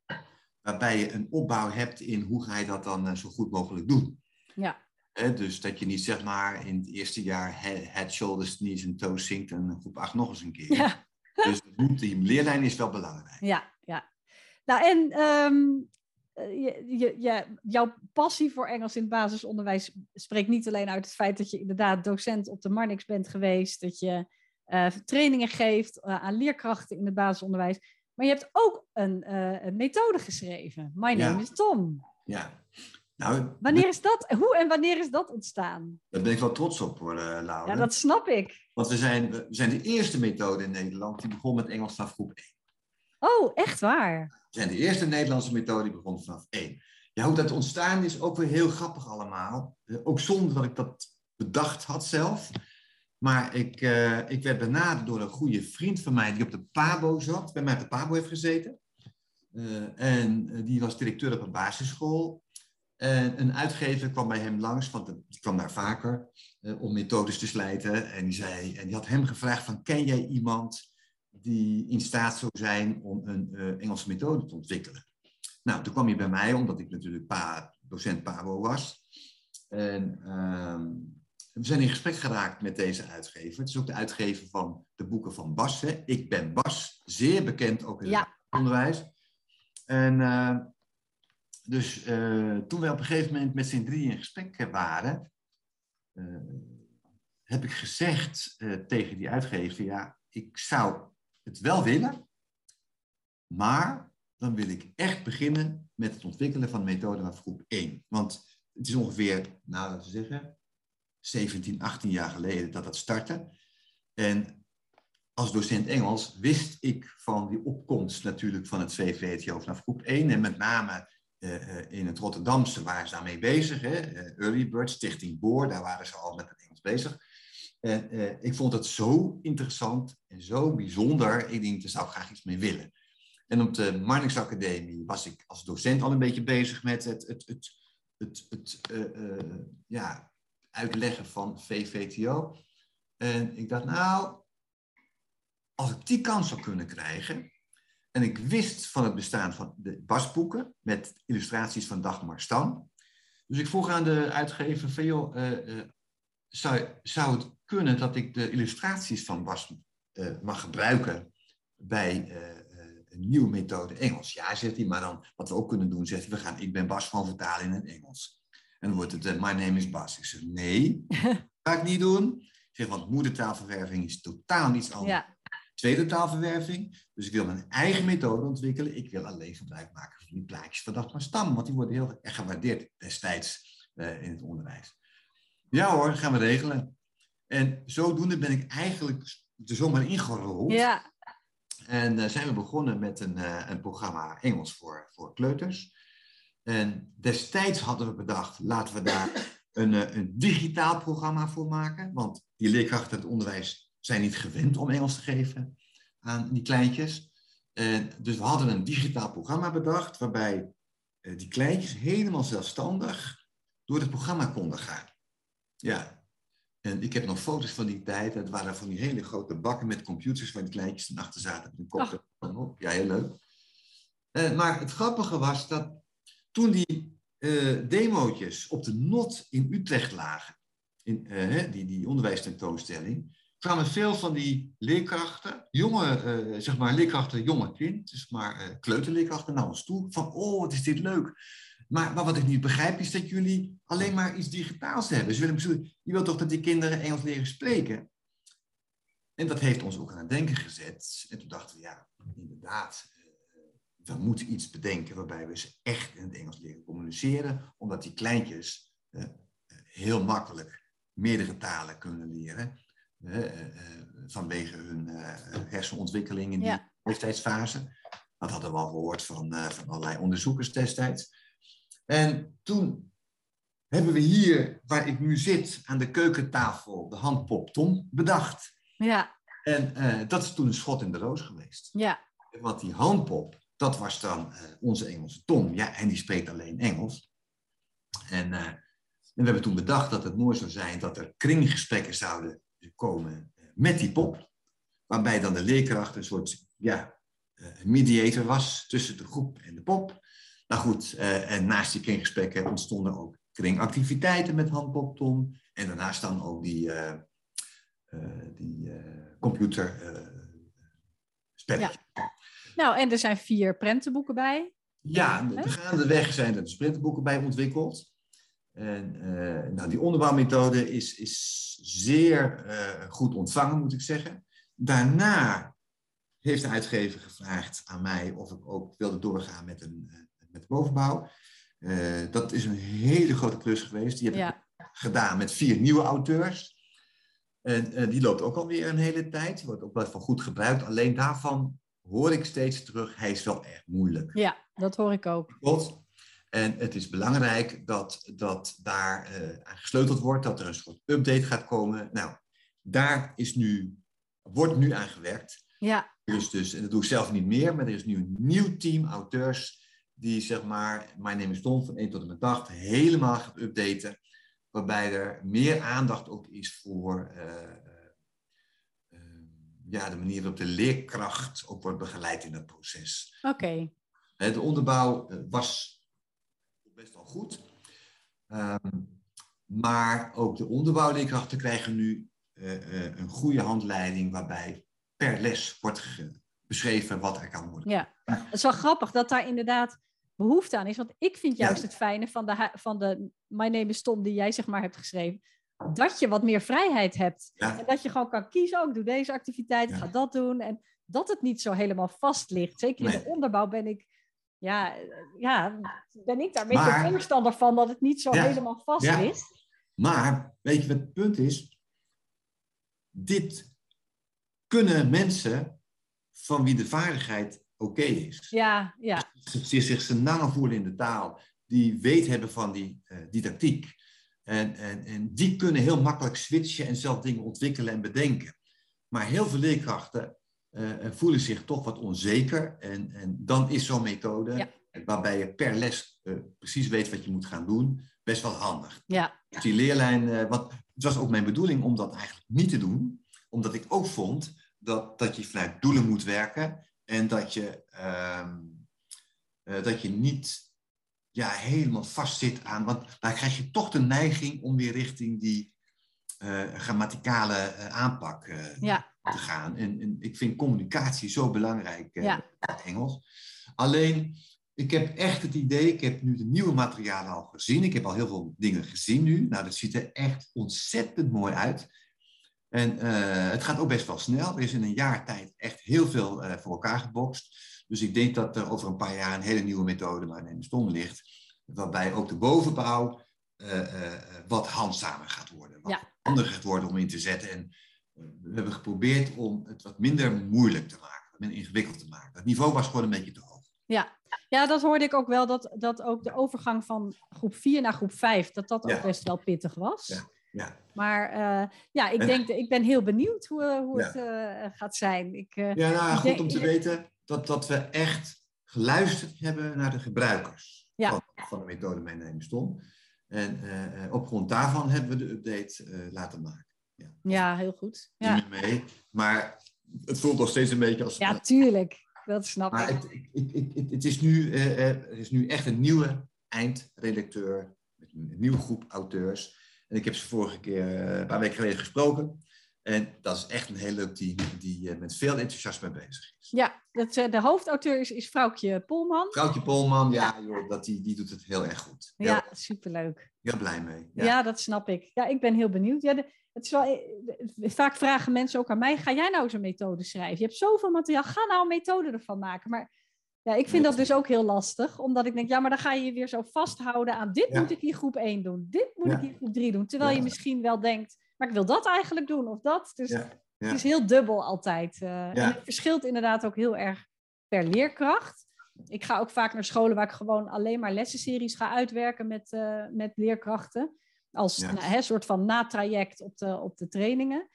Waarbij je een opbouw hebt in hoe ga je dat dan eh, zo goed mogelijk doen. Ja. Dus dat je niet zeg maar in het eerste jaar he- head, shoulders, knees en toes zingt en groep 8 nog eens een keer. Ja. Dus die leerlijn is wel belangrijk. Ja, ja. Nou, en ehm, eh, je, je, je, jouw passie voor Engels in het basisonderwijs spreekt niet alleen uit het feit dat je inderdaad docent op de Marnix bent geweest, dat je eh, trainingen geeft aan leerkrachten in het basisonderwijs, maar je hebt ook een, eh, een methode geschreven. My name Ja. is Tom. Ja. Nou, Wanneer is dat? Hoe en wanneer is dat ontstaan? daar ben ik wel trots op hoor, eh, Laura. Ja, dat snap ik. Want we zijn, we zijn de eerste methode in Nederland die begon met Engels vanaf groep 1. Oh, echt waar? We zijn de eerste Nederlandse methode die begon vanaf 1. Ja, hoe dat ontstaan is, ook weer heel grappig allemaal. Eh, ook zonder dat ik dat bedacht had zelf. Maar ik, eh, ik werd benaderd door een goede vriend van mij die op de PABO zat. Bij mij op de PABO heeft gezeten. Eh, en eh, die was directeur op een basisschool. En een uitgever kwam bij hem langs, want die kwam daar vaker, om methodes te slijten. En die, zei, en die had hem gevraagd van, ken jij iemand die in staat zou zijn om een Engelse methode te ontwikkelen? Nou, toen kwam hij bij mij, omdat ik natuurlijk docent PABO was. En ehm, we zijn in gesprek geraakt met deze uitgever. Het is ook de uitgever van de boeken van Bas. Hè? Ik ben Bas, zeer bekend ook in Ja. het onderwijs. En eh, dus eh, toen we op een gegeven moment met z'n drieën in gesprek waren, eh, heb ik gezegd tegen die uitgever, ja, ik zou het wel willen, maar dan wil ik echt beginnen met het ontwikkelen van de methode van groep 1. Want het is ongeveer, nou laten we zeggen, 17, 18 jaar geleden dat dat startte. En als docent Engels wist ik van die opkomst natuurlijk van het VVTO vanaf groep 1. En met name eh, eh, in het Rotterdamse waren ze daarmee bezig. Hè? Eh, Early Bird, Stichting Boor, daar waren ze al met het Engels bezig. En ik vond het zo interessant en zo bijzonder. Ik denk, daar zou ik graag iets mee willen. En op de Marnix Academie was ik als docent al een beetje bezig met het, het, het, het, het ja, uitleggen van VVTO. En ik dacht, nou, als ik die kans zou kunnen krijgen. En ik wist van het bestaan van de basboeken met illustraties van Dagmar Stam. Dus ik vroeg aan de uitgever van, eh, eh, zou, zou het kunnen dat ik de illustraties van Bas eh, mag gebruiken bij een nieuwe methode Engels? Ja, zegt hij, maar dan wat we ook kunnen doen, zegt hij, we gaan ik ben Bas gewoon vertalen in het Engels. En dan wordt het, eh, my name is Bas. Ik zeg, nee, ga ik niet doen. Ik zeg, want moedertaalverwerving is totaal iets anders Ja, tweede taalverwerving. Dus ik wil mijn eigen methode ontwikkelen. Ik wil alleen gebruik maken van die plaatjes van Dagmar Stam, want die worden heel erg gewaardeerd destijds eh, in het onderwijs. Ja hoor, gaan we regelen. En zodoende ben ik eigenlijk er zomaar ingerold. ja, En eh, zijn we begonnen met een, een programma Engels voor, voor kleuters. En destijds hadden we bedacht, laten we daar een, eh, een digitaal programma voor maken. Want die leerkrachten in het onderwijs zijn niet gewend om Engels te geven aan die kleintjes. Dus we hadden een digitaal programma bedacht, waarbij eh, die kleintjes helemaal zelfstandig door het programma konden gaan. Ja, en ik heb nog foto's van die tijd. Het waren van die hele grote bakken met computers waar die kleintjes dan achter zaten met een op. Ja, heel leuk. Eh, maar het grappige was dat toen die eh demootjes op de NOT in Utrecht lagen, in, eh, die, die onderwijstentoonstelling, kwamen veel van die leerkrachten, jonge, eh, zeg maar leerkrachten, jonge kind, dus maar kleuterleerkrachten naar ons toe, van oh, wat is dit leuk. Maar, maar wat ik niet begrijp is dat jullie alleen maar iets digitaals hebben. Ze willen, bezoeken- je wilt toch dat die kinderen Engels leren spreken? En dat heeft ons ook aan het denken gezet. En toen dachten we, ja, inderdaad, we moeten iets bedenken waarbij we ze echt in het Engels leren communiceren, omdat die kleintjes eh, heel makkelijk meerdere talen kunnen leren, eh, eh, vanwege hun hersenontwikkeling in die Ja. leeftijdsfase. Dat hadden we al gehoord van, van allerlei onderzoekers destijds. En toen hebben we hier, waar ik nu zit, aan de keukentafel, de handpop Tom bedacht. Ja, En dat is toen een schot in de roos geweest. ja, Want die handpop, dat was dan eh, onze Engelse Tom. Ja, en die spreekt alleen Engels. En, eh, en we hebben toen bedacht dat het mooi zou zijn dat er kringgesprekken zouden komen eh, met die pop. Waarbij dan de leerkracht een soort ja, mediator was tussen de groep en de pop. Nou goed, en naast die kringgesprekken ontstonden ook kringactiviteiten met handpop Tom. En daarnaast dan ook die, die computer spelletjes. Nou, en er zijn vier prentenboeken bij. Ja, de gaandeweg zijn er de sprinterboeken bij ontwikkeld. En eh, nou, die onderbouwmethode is, is zeer eh, goed ontvangen, moet ik zeggen. Daarna heeft de uitgever gevraagd aan mij of ik ook wilde doorgaan met, een, eh, met de bovenbouw. Dat is een hele grote klus geweest. Die heb ik gedaan met vier nieuwe auteurs. En die loopt ook alweer een hele tijd. Die wordt ook wel van goed gebruikt. Alleen daarvan hoor ik steeds terug, hij is wel erg moeilijk. ja, dat hoor ik ook. Klopt. En het is belangrijk dat, dat daar eh, aan gesleuteld wordt, dat er een soort update gaat komen. Nou, daar is nu, wordt nu aan gewerkt. Ja, Dus, dus, en dat doe ik zelf niet meer, maar er is nu een nieuw team auteurs die zeg maar My Name is Tom van 1 tot en met 8 helemaal gaat updaten. Waarbij er meer aandacht ook is voor eh, ja, de manier waarop de leerkracht ook wordt begeleid in dat proces. oké. Hè, De onderbouw eh, was best wel goed. Ehm, maar ook de onderbouwleerkrachten krijgen nu eh, eh, een goede handleiding waarbij per les wordt beschreven wat er kan worden. Ja, het is wel grappig dat daar inderdaad behoefte aan is. Want ik vind Ja. juist het fijne van de, van de My Name is Tom die jij zeg maar hebt geschreven. Dat je wat meer vrijheid hebt. Ja. En dat je gewoon kan kiezen, ook doe deze activiteit, Ja. ga dat doen. En dat het niet zo helemaal vast ligt. Zeker in de onderbouw ben ik, ja, ja, ben ik daar een beetje voorstander van dat het niet zo Ja. helemaal vast ligt. Maar weet je wat het punt is? Dit kunnen mensen van wie de vaardigheid oké is. Ja, ja, die zich senang voelen in de taal, die weet hebben van die eh, didactiek. En, en, en die kunnen heel makkelijk switchen en zelf dingen ontwikkelen en bedenken. Maar heel veel leerkrachten eh, eh, voelen zich toch wat onzeker. En, en dan is zo'n methode, Ja. waarbij je per les eh, precies weet wat je moet gaan doen, best wel handig. ja, Dus die leerlijn, wat, het was ook mijn bedoeling om dat eigenlijk niet te doen, omdat ik ook vond dat, dat je vanuit doelen moet werken en dat je, ehm, eh, dat je niet ja, helemaal vastzit aan, want daar krijg je toch de neiging om weer richting die eh, grammaticale eh, aanpak eh, ja, te gaan. En, en ik vind communicatie zo belangrijk Ja. in het Engels. Alleen, ik heb echt het idee, ik heb nu de nieuwe materialen al gezien. Ik heb al heel veel dingen gezien nu. Nou, dat ziet er echt ontzettend mooi uit. En het gaat ook best wel snel. Er is in een jaar tijd echt heel veel voor elkaar gebokst. Dus ik denk dat er over een paar jaar een hele nieuwe methode waar in de stom ligt. Waarbij ook de bovenbouw eh, eh, eh, wat handzamer gaat worden. Wat Ja. handiger gaat worden om in te zetten. En we hebben geprobeerd om het wat minder moeilijk te maken. Wat minder ingewikkeld te maken. Het niveau was gewoon een beetje te hoog. ja, dat hoorde ik ook wel, dat, dat ook de overgang van groep 4 naar groep 5, dat dat ook Ja. best wel pittig was. Ja. Ja, Maar ja, ik, En- denk, ik ben heel benieuwd hoe, hoe Ja. het gaat zijn. Ik, ja nou, Ik goed denk- om te weten dat, dat we echt geluisterd hebben naar de gebruikers Ja. van, van de methode Mijn Naam is Tom. En eh, op grond daarvan hebben we de update eh, laten maken. ja, heel goed. Ja, mee, maar het voelt nog steeds een beetje als... ja tuurlijk. Dat snap maar ik. het, het, het is nu, eh, er is nu echt een nieuwe eindredacteur met een nieuwe groep auteurs. En ik heb ze vorige keer, een paar weken geleden gesproken. En dat is echt een heel leuk team die met veel enthousiasme bezig is. Ja, dat, eh, de hoofdauteur is, is vrouwtje Polman. Vrouwtje Polman, ja, joh, dat, die, die doet het heel erg goed. Heel, Ja, superleuk. heel blij mee. Ja. Ja. dat snap ik. Ja, ik ben heel benieuwd. Ja, de- het is wel, eh, vaak vragen mensen ook aan mij, ga jij nou eens een methode schrijven? Je hebt zoveel materiaal, ga nou een methode ervan maken. Maar ja, ik vind dat dus ook heel lastig, omdat ik denk, ja, maar dan ga je je weer zo vasthouden aan dit Ja. moet ik in groep 1 doen, dit moet Ja. ik in groep 3 doen. Terwijl je misschien wel denkt, maar ik wil dat eigenlijk doen of dat. Dus ja. Het is heel dubbel altijd. eh. En het verschilt inderdaad ook heel erg per leerkracht. ik ga ook vaak naar scholen waar ik gewoon alleen maar lessenseries ga uitwerken met, uh, met leerkrachten. Als ja. nou, hè, soort van natraject op de, op de trainingen.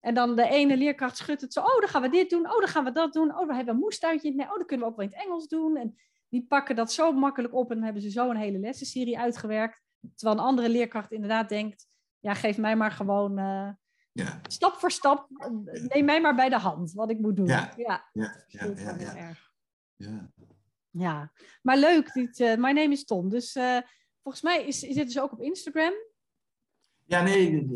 En dan de ene leerkracht schudt het zo. Oh, dan gaan we dit doen. Oh, dan gaan we dat doen. Oh, we hebben een moestuintje. Nee, oh, dan kunnen we ook wel in het Engels doen. En die pakken dat zo makkelijk op. En dan hebben ze zo een hele lessenserie uitgewerkt. Terwijl een andere leerkracht inderdaad denkt... Ja, geef mij maar gewoon... Uh, ja. Stap voor stap. Neem mij maar bij de hand. Wat ik moet doen. Ja, ja, ja. ja, ja, ja. ja. ja. maar leuk. Dit, uh, my name is Tom. Dus... Uh, volgens mij is, is dit dus ook op Instagram. Ja, nee,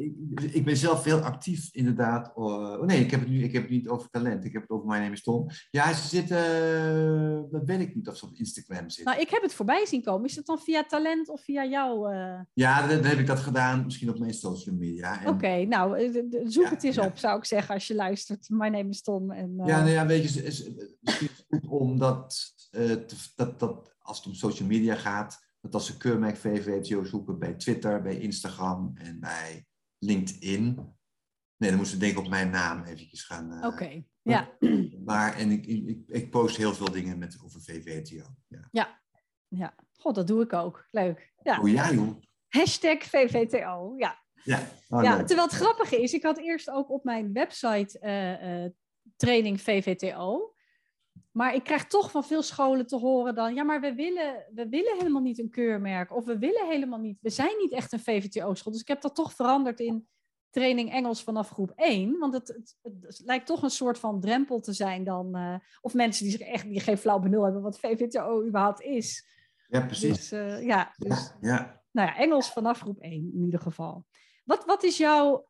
ik, ben zelf heel actief inderdaad. Oh, nee, ik heb, het nu, ik heb het niet over talent, ik heb het over My Name is Tom. Ja, ze zitten, uh, dat weet ik niet of ze op Instagram zitten. Nou, ik heb het voorbij zien komen. Is dat dan via talent of via jou? Uh... Ja, dan, heb ik dat gedaan, misschien op mijn social media. Oké, nou, eh, zoek het eens op, zou ik zeggen, als je luistert. My Name is Tom. En, uh... Ja, nou ja, weet je, misschien is het goed om dat, dat, dat als het om social media gaat dat als ze keurmerk VVTO zoeken bij Twitter, bij Instagram en bij LinkedIn. Nee, dan moeten ze denk ik op mijn naam eventjes gaan. Uh, Oké, ja. Maar en ik, ik, ik post heel veel dingen met, over VVTO. Ja. ja, ja. God, dat doe ik ook. Leuk. Ja. Oh ja, joh. Hashtag VVTO, ja. Ja, oh, ja terwijl het grappige is, ik had eerst ook op mijn website uh, uh, training VVTO. Maar ik krijg toch van veel scholen te horen dan, ja, maar we willen, we willen helemaal niet een keurmerk. Of we willen helemaal niet, we zijn niet echt een VVTO-school. Dus ik heb dat toch veranderd in training Engels vanaf groep 1. Want het, het, lijkt toch een soort van drempel te zijn dan. Uh, of mensen die zich echt die geen flauw benul hebben wat VVTO überhaupt is. Ja, precies. Dus, uh, ja, dus, ja, ja. Nou ja, Engels vanaf groep 1 in ieder geval. Wat, wat is jouw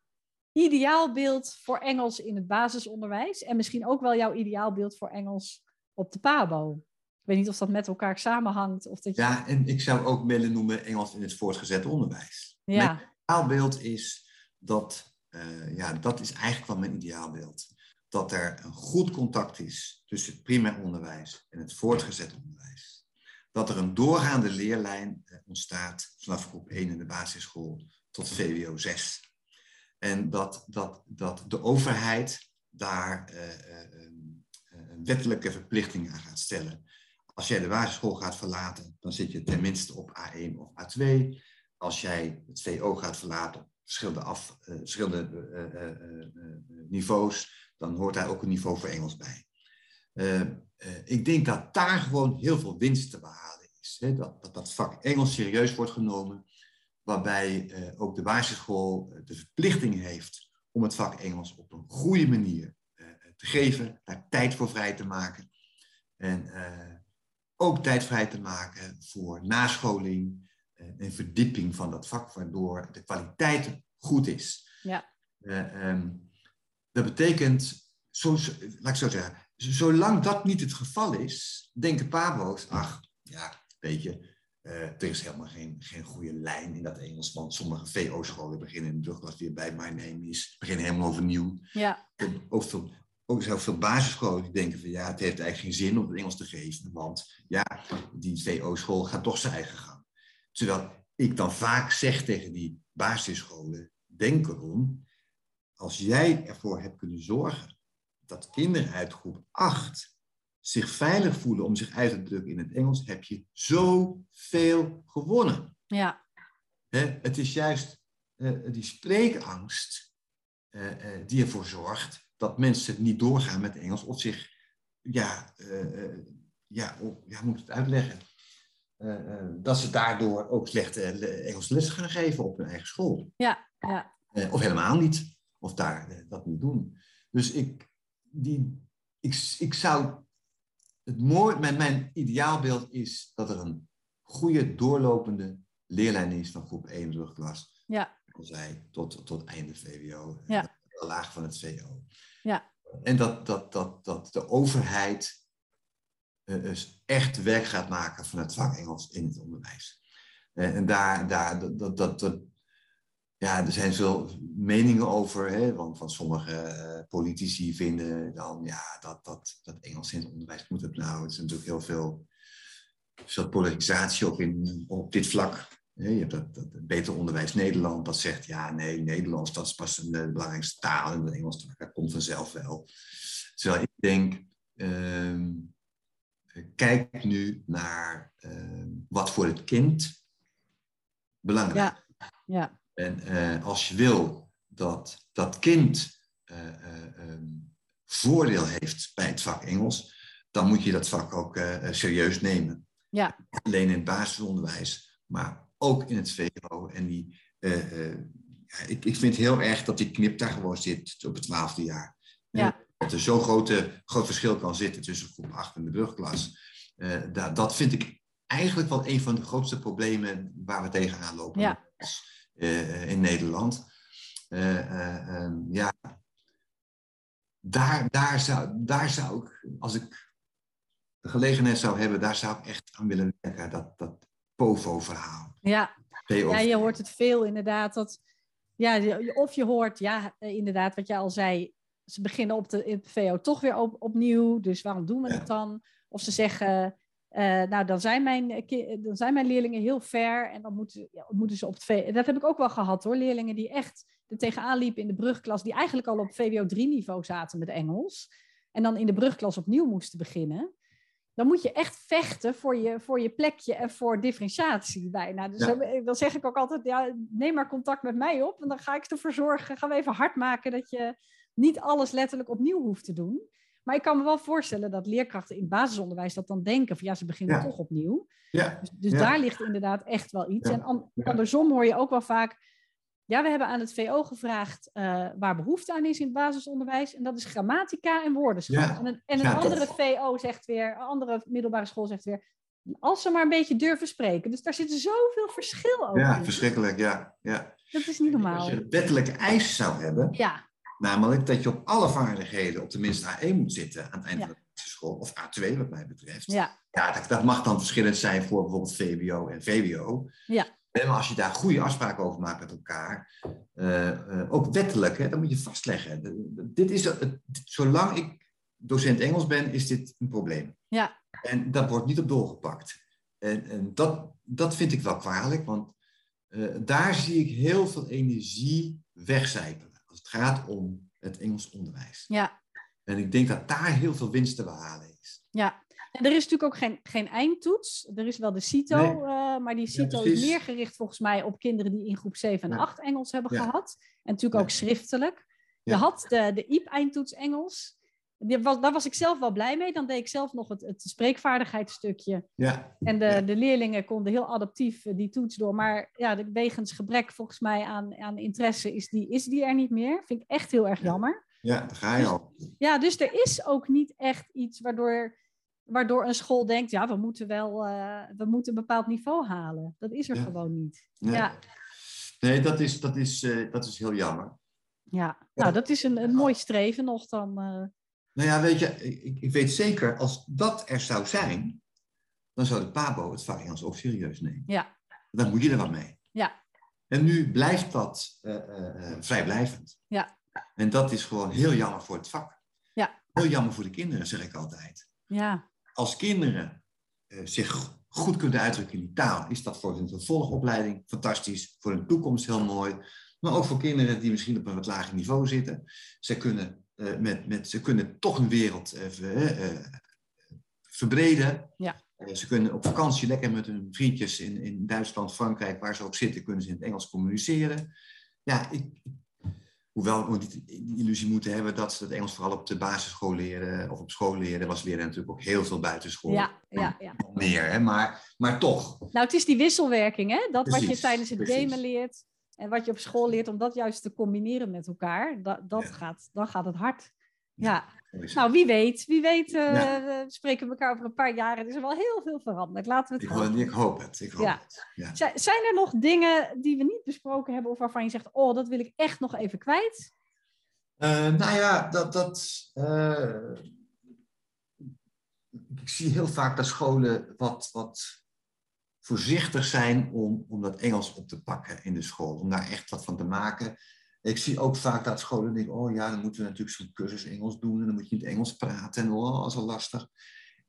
ideaalbeeld voor Engels in het basisonderwijs? En misschien ook wel jouw ideaalbeeld voor Engels op de PABO. Ik weet niet of dat met elkaar samenhangt. Of dat je... Ja, en ik zou ook willen noemen Engels in het voortgezet onderwijs. Ja. Mijn ideaalbeeld is dat, uh, ja, dat is eigenlijk wel mijn ideaalbeeld. Dat er een goed contact is tussen het primair onderwijs en het voortgezet onderwijs. Dat er een doorgaande leerlijn eh, ontstaat vanaf groep 1 in de basisschool tot VWO 6. En dat, dat, dat de overheid daar uh, wettelijke verplichtingen aan gaat stellen. Als jij de basisschool gaat verlaten, dan zit je tenminste op A1 of A2. Als jij het VO gaat verlaten op verschillende, verschillende uh, uh, niveaus, dan hoort daar ook een niveau voor Engels bij. ik denk dat daar gewoon heel veel winst te behalen is. Hè? Dat, dat dat vak Engels serieus wordt genomen, waarbij ook de basisschool de verplichting heeft om het vak Engels op een goede manier te geven, daar tijd voor vrij te maken. En uh, ook tijd vrij te maken voor nascholing uh, en verdieping van dat vak, waardoor de kwaliteit goed is. Ja. Uh, um, dat betekent, zo, laat ik zo zeggen, zolang dat niet het geval is, denken Pabo's, ach, ja, weet je, er is helemaal geen, geen goede lijn in dat Engels, want sommige VO-scholen beginnen in de weer bij My Name is, beginnen helemaal overnieuw. Ja. Ook veel ook heel veel basisscholen die denken van ja, het heeft eigenlijk geen zin om het Engels te geven, want ja, die VO-school gaat toch zijn eigen gang. Terwijl ik dan vaak zeg tegen die basisscholen, denk erom, als jij ervoor hebt kunnen zorgen dat kinderen uit groep 8 zich veilig voelen om zich uit te drukken in het Engels, heb je zoveel gewonnen. Ja. het is juist uh, die spreekangst uh, uh, die ervoor zorgt dat mensen niet doorgaan met Engels of zich, ja, uh, ja, oh, ja, moet het uitleggen, uh, dat ze daardoor ook slechte Engelse les gaan geven op hun eigen school. Ja, ja. of helemaal niet, of daar dat niet doen. Dus ik, die, ik, ik zou, het mooi, mijn, mijn ideaalbeeld is dat er een goede doorlopende leerlijn is van groep 1 rugklas. Ja. Zij, tot, tot einde VWO. Ja laag van het VO. Ja. En dat, dat, dat, dat de overheid uh, dus echt werk gaat maken van het vak Engels in het onderwijs. Uh, en daar, daar dat, dat, dat, ja, er zijn veel meningen over, hè, want van sommige uh, politici vinden dan ja, dat, dat, dat Engels in het onderwijs moet het nou. Er is natuurlijk heel veel, veel polarisatie ook in, op dit vlak. Je hebt dat, dat Beter Onderwijs Nederland, dat zegt ja, nee, Nederlands, dat is pas een, de belangrijkste taal en Engels, dat komt vanzelf wel. Terwijl ik denk, uh, kijk nu naar wat voor het kind belangrijk is. Ja. ja. En als je wil dat dat kind ehm, voordeel heeft bij het vak Engels, dan moet je dat vak ook serieus nemen. Ja. Alleen in het basisonderwijs, maar ook in het VO. En die, uh, ja, ik, ik vind heel erg dat die knip daar gewoon zit op het twaalfde jaar. Ja. Dat er zo'n grote, groot verschil kan zitten tussen groep 8 en de brugklas. Uh, dat, dat vind ik eigenlijk wel een van de grootste problemen waar we tegenaan lopen ja. in Nederland. Um, ja, daar, daar, zou, daar zou ik, als ik de gelegenheid zou hebben, daar zou ik echt aan willen werken. Dat, dat POVO-verhaal. Ja. ja, je hoort het veel inderdaad. Dat, ja, of je hoort, ja, eh, inderdaad, wat jij al zei. Ze beginnen op de, in het VO toch weer op, opnieuw. Dus waarom doen we het dan? Of ze zeggen, uh, nou, dan zijn, mijn, dan zijn mijn leerlingen heel ver en dan moeten, ja, moeten ze op het VO. Dat heb ik ook wel gehad hoor. Leerlingen die echt er tegenaan liepen in de brugklas, die eigenlijk al op VWO 3 niveau zaten met Engels. En dan in de brugklas opnieuw moesten beginnen dan moet je echt vechten voor je, voor je plekje en voor differentiatie bijna. Dus dan zeg ik ook altijd, ja, neem maar contact met mij op en dan ga ik ervoor zorgen, gaan we even hard maken dat je niet alles letterlijk opnieuw hoeft te doen. Maar ik kan me wel voorstellen dat leerkrachten in het basisonderwijs dat dan denken van ja, ze beginnen toch opnieuw. Ja. Dus, dus daar ligt inderdaad echt wel iets. En andersom hoor je ook wel vaak, ja, we hebben aan het VO gevraagd uh, waar behoefte aan is in het basisonderwijs. En dat is grammatica en woordenschat. Ja. En een, en een andere VO zegt weer, een andere middelbare school zegt weer, als ze maar een beetje durven spreken. Dus daar zit zoveel verschil over. Ja, verschrikkelijk, ja. ja. Dat is niet normaal. Als je een wettelijke eis zou hebben, ja. namelijk dat je op alle vaardigheden op tenminste A1 moet zitten aan het eind van de school, of A2 wat mij betreft. Ja. Ja, dat, dat mag dan verschillend zijn voor bijvoorbeeld VWO en VWO. Ja. En als je daar goede afspraken over maakt met elkaar, uh, uh, ook wettelijk, hè, dan moet je vastleggen. Dit is, het, zolang ik docent Engels ben, is dit een probleem. Ja. En dat wordt niet op doorgepakt. En, en dat, dat vind ik wel kwalijk, want uh, daar zie ik heel veel energie wegcijpelen. Als het gaat om het Engels onderwijs. Ja. En ik denk dat daar heel veel winst te behalen is. Ja, en er is natuurlijk ook geen, geen eindtoets. Er is wel de CITO, Nee. uh, maar die CITO Ja, is meer gericht volgens mij op kinderen die in groep 7 en Ja. 8 Engels hebben Ja. gehad. En natuurlijk ook schriftelijk. Je had de, de IEP-eindtoets Engels. Die was, daar was ik zelf wel blij mee. Dan deed ik zelf nog het, het spreekvaardigheidsstukje. Ja, En de, de leerlingen konden heel adaptief eh, die toets door. Maar ja, wegens gebrek volgens mij aan, aan interesse is die, is die er niet meer. Vind ik echt heel erg Ja. jammer. ja, daar ga je al. Ja, dus er is ook niet echt iets waardoor, waardoor een school denkt, ja, we moeten wel eh, we moeten een bepaald niveau halen. Dat is er Ja. gewoon niet. Nee, Ja. nee dat, is, dat, is, eh, dat is heel jammer. Ja, nou, dat is een, een mooi streven nog dan. eh, Nou ja, weet je, ik, ik weet zeker, als dat er zou zijn, dan zou de PABO het Engels ook serieus nemen. Ja. Dan moet je er wat mee. Ja. En nu blijft dat vrijblijvend. Ja. En dat is gewoon heel jammer voor het vak. Ja. Heel jammer voor de kinderen, zeg ik altijd. ja, Als kinderen eh, zich goed kunnen uitdrukken in die taal, is dat voor hun vervolgopleiding fantastisch, voor hun toekomst heel mooi. Maar ook voor kinderen die misschien op een wat lager niveau zitten. Ze kunnen, eh, met, met, ze kunnen toch hun wereld even eh, verbreden. Ja. Ze kunnen op vakantie lekker met hun vriendjes in, in Duitsland, Frankrijk, waar ze ook zitten, kunnen ze in het Engels communiceren. Ja, ik, hoewel we niet de illusie moeten hebben dat ze het Engels vooral op de basisschool leren of op school leren, was leren natuurlijk ook heel veel buitenschool. ja, ja, ja. Meer, hè? Maar, maar toch. Nou, het is die wisselwerking, hè? Dat wat je tijdens het precies. gamen leert en wat je op school leert, om dat juist te combineren met elkaar, dat, dat Ja. gaat, dan gaat het hard. Ja. Nou wie weet, wie weet, Ja. we spreken elkaar over een paar jaren. Er is er wel heel veel veranderd. Laten we het ik, hopen. ik hoop het. Ik hoop Ja. het. Ja. Zi- Zijn er nog dingen die we niet besproken hebben of waarvan je zegt, oh, dat wil ik echt nog even kwijt? Eh, nou ja, dat. dat eh, ik zie heel vaak dat scholen wat, wat voorzichtig zijn om, om dat Engels op te pakken in de school. Om daar echt wat van te maken. Ik zie ook vaak dat scholen denken: oh ja, dan moeten we natuurlijk zo'n cursus Engels doen. En dan moet je in het Engels praten. En oh, dat is wel lastig.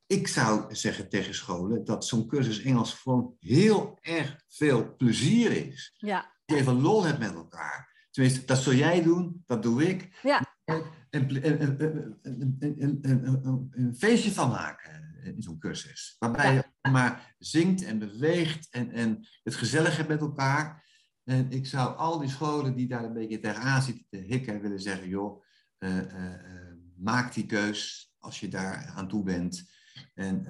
Ik zou zeggen tegen scholen dat zo'n cursus Engels gewoon heel erg veel plezier is. Ja, je even lol hebt met elkaar. Tenminste, dat zul jij doen, dat doe ik. Ja. En, en, en- en- en- en- en- en- en- een feestje van maken. in zo'n cursus. Waarbij je maar zingt en beweegt en, en het gezellig hebt met elkaar. En ik zou al die scholen die daar een beetje tegenaan zitten te hikken willen zeggen, joh, uh, uh, maak die keus als je daar aan toe bent. En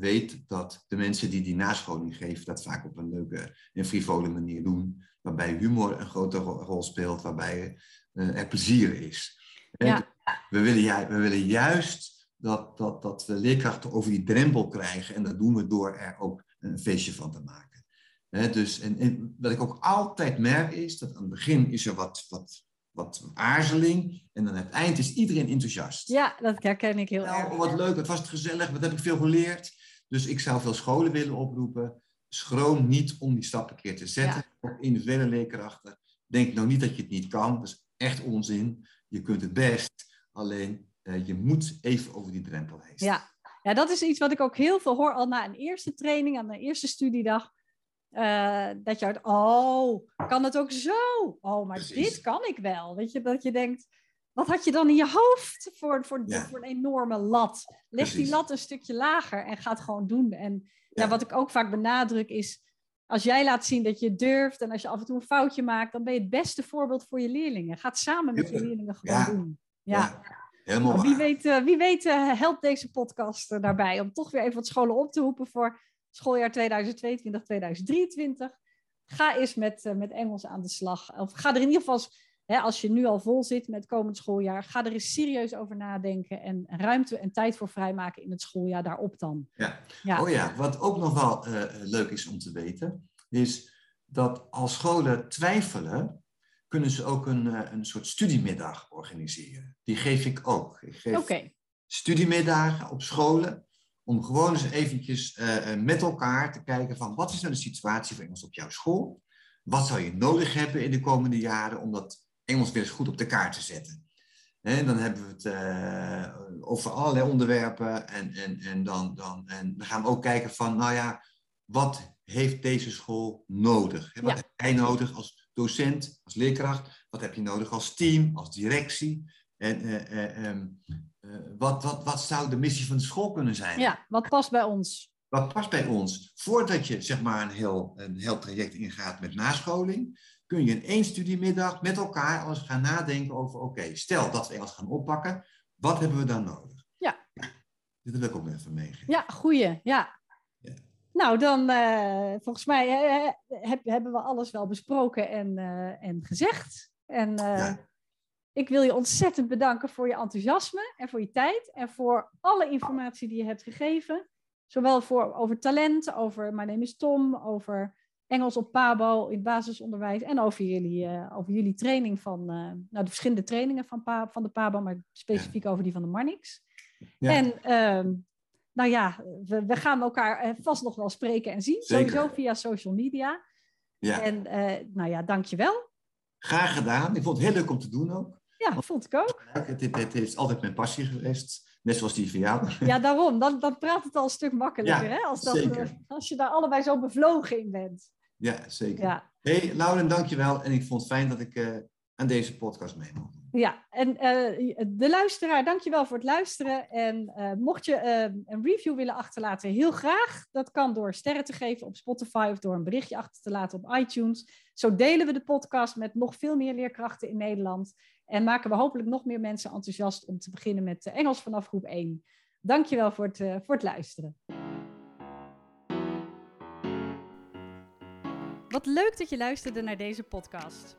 weet dat de mensen die die nascholing geven, dat vaak op een leuke en frivole manier doen. Waarbij humor een grote rol speelt, waarbij er plezier is. Ja. We, willen, we willen juist dat, dat, dat we leerkrachten over die drempel krijgen. En dat doen we door er ook een feestje van te maken dus, en, en, wat ik ook altijd merk is dat aan het begin is er wat, wat, wat aarzeling. En dan aan het eind is iedereen enthousiast. Ja, dat herken ik heel nou, erg. Wat leuk, wat was het gezellig, wat heb ik veel geleerd. Dus ik zou veel scholen willen oproepen. Schroom niet om die stap een keer te zetten. Ja. Ook individuele leerkrachten. Denk nou niet dat je het niet kan. Dat is echt onzin. Je kunt het best. Alleen uh, je moet even over die drempel heen. Ja. ja, dat is iets wat ik ook heel veel hoor al na een eerste training, aan de eerste studiedag uh, dat je uit, oh, kan het ook zo? Oh, maar dit kan ik wel. Weet je, dat je denkt, wat had je dan in je hoofd voor, voor, voor een enorme lat? Leg die lat een stukje lager en ga het gewoon doen. En ja. wat ik ook vaak benadruk is, als jij laat zien dat je durft en als je af en toe een foutje maakt, dan ben je het beste voorbeeld voor je leerlingen. Ga het samen met je leerlingen gewoon doen. Ja. Helemaal wie weet, uh, wie weet uh, helpt deze podcast daarbij om toch weer even wat scholen op te roepen voor schooljaar 2022, 2023. Ga eens met, uh, met Engels aan de slag. Of ga er in ieder geval, hè, als je nu al vol zit met komend schooljaar, ga er eens serieus over nadenken en ruimte en tijd voor vrijmaken in het schooljaar daarop dan. Ja. ja. Oh ja, wat ook nog wel uh, leuk is om te weten, is dat als scholen twijfelen, kunnen ze ook een, uh, een soort studiemiddag organiseren. Die geef ik ook. Ik geef okay. studiemiddagen op scholen om gewoon eens eventjes uh, met elkaar te kijken van wat is nou de situatie van Engels op jouw school? Wat zou je nodig hebben in de komende jaren om dat Engels weer eens goed op de kaart te zetten? En dan hebben we het uh, over allerlei onderwerpen en, en, en, dan, dan, en dan gaan we ook kijken van, nou ja, wat heeft deze school nodig? Wat heb jij nodig als docent, als leerkracht? Wat heb je nodig als team, als directie? En uh, wat, wat, wat zou de missie van de school kunnen zijn? Ja, wat past bij ons? Wat past bij ons? Voordat je zeg maar een heel, een heel traject ingaat met nascholing, kun je in één studiemiddag met elkaar alles gaan nadenken over, oké, stel dat we Engels gaan oppakken, wat hebben we dan nodig? Ja. ja dit wil ik ook even meegeven. Ja, goeie, ja. ja. Nou, dan uh, volgens mij heb, hebben we alles wel besproken en, uh, en gezegd. En ja. Ik wil je ontzettend bedanken voor je enthousiasme en voor je tijd en voor alle informatie die je hebt gegeven. Zowel voor, over talent, over mijn name is Tom, over Engels op Pabo in het basisonderwijs en over jullie, uh, over jullie training van, uh, nou, de verschillende trainingen van, pa, van de Pabo, maar specifiek over die van de Marnix. Ja. En uh, nou ja, we, we, gaan elkaar eh, vast nog wel spreken en zien, Zeker. sowieso via social media. Ja. En nou ja, dankjewel. Graag gedaan. Ik vond het heel leuk om te doen ook. Ja, vond ik ook. Het, het, het is altijd mijn passie geweest. Net zoals die jou. Ja, daarom. Dan, dan praat het al een stuk makkelijker. hè? Als, dat, zeker. als je daar allebei zo bevlogen in bent. Ja, zeker. Ja. hey, Lauren, dankjewel. En ik vond het fijn dat ik uh, aan deze podcast mee mocht. Ja, en uh, de luisteraar, dankjewel voor het luisteren. En uh, mocht je een review willen achterlaten, heel graag. Dat kan door sterren te geven op Spotify of door een berichtje achter te laten op iTunes. Zo delen we de podcast met nog veel meer leerkrachten in Nederland. En maken we hopelijk nog meer mensen enthousiast om te beginnen met Engels vanaf groep 1. Dankjewel voor het, uh, voor het luisteren. Wat leuk dat je luisterde naar deze podcast.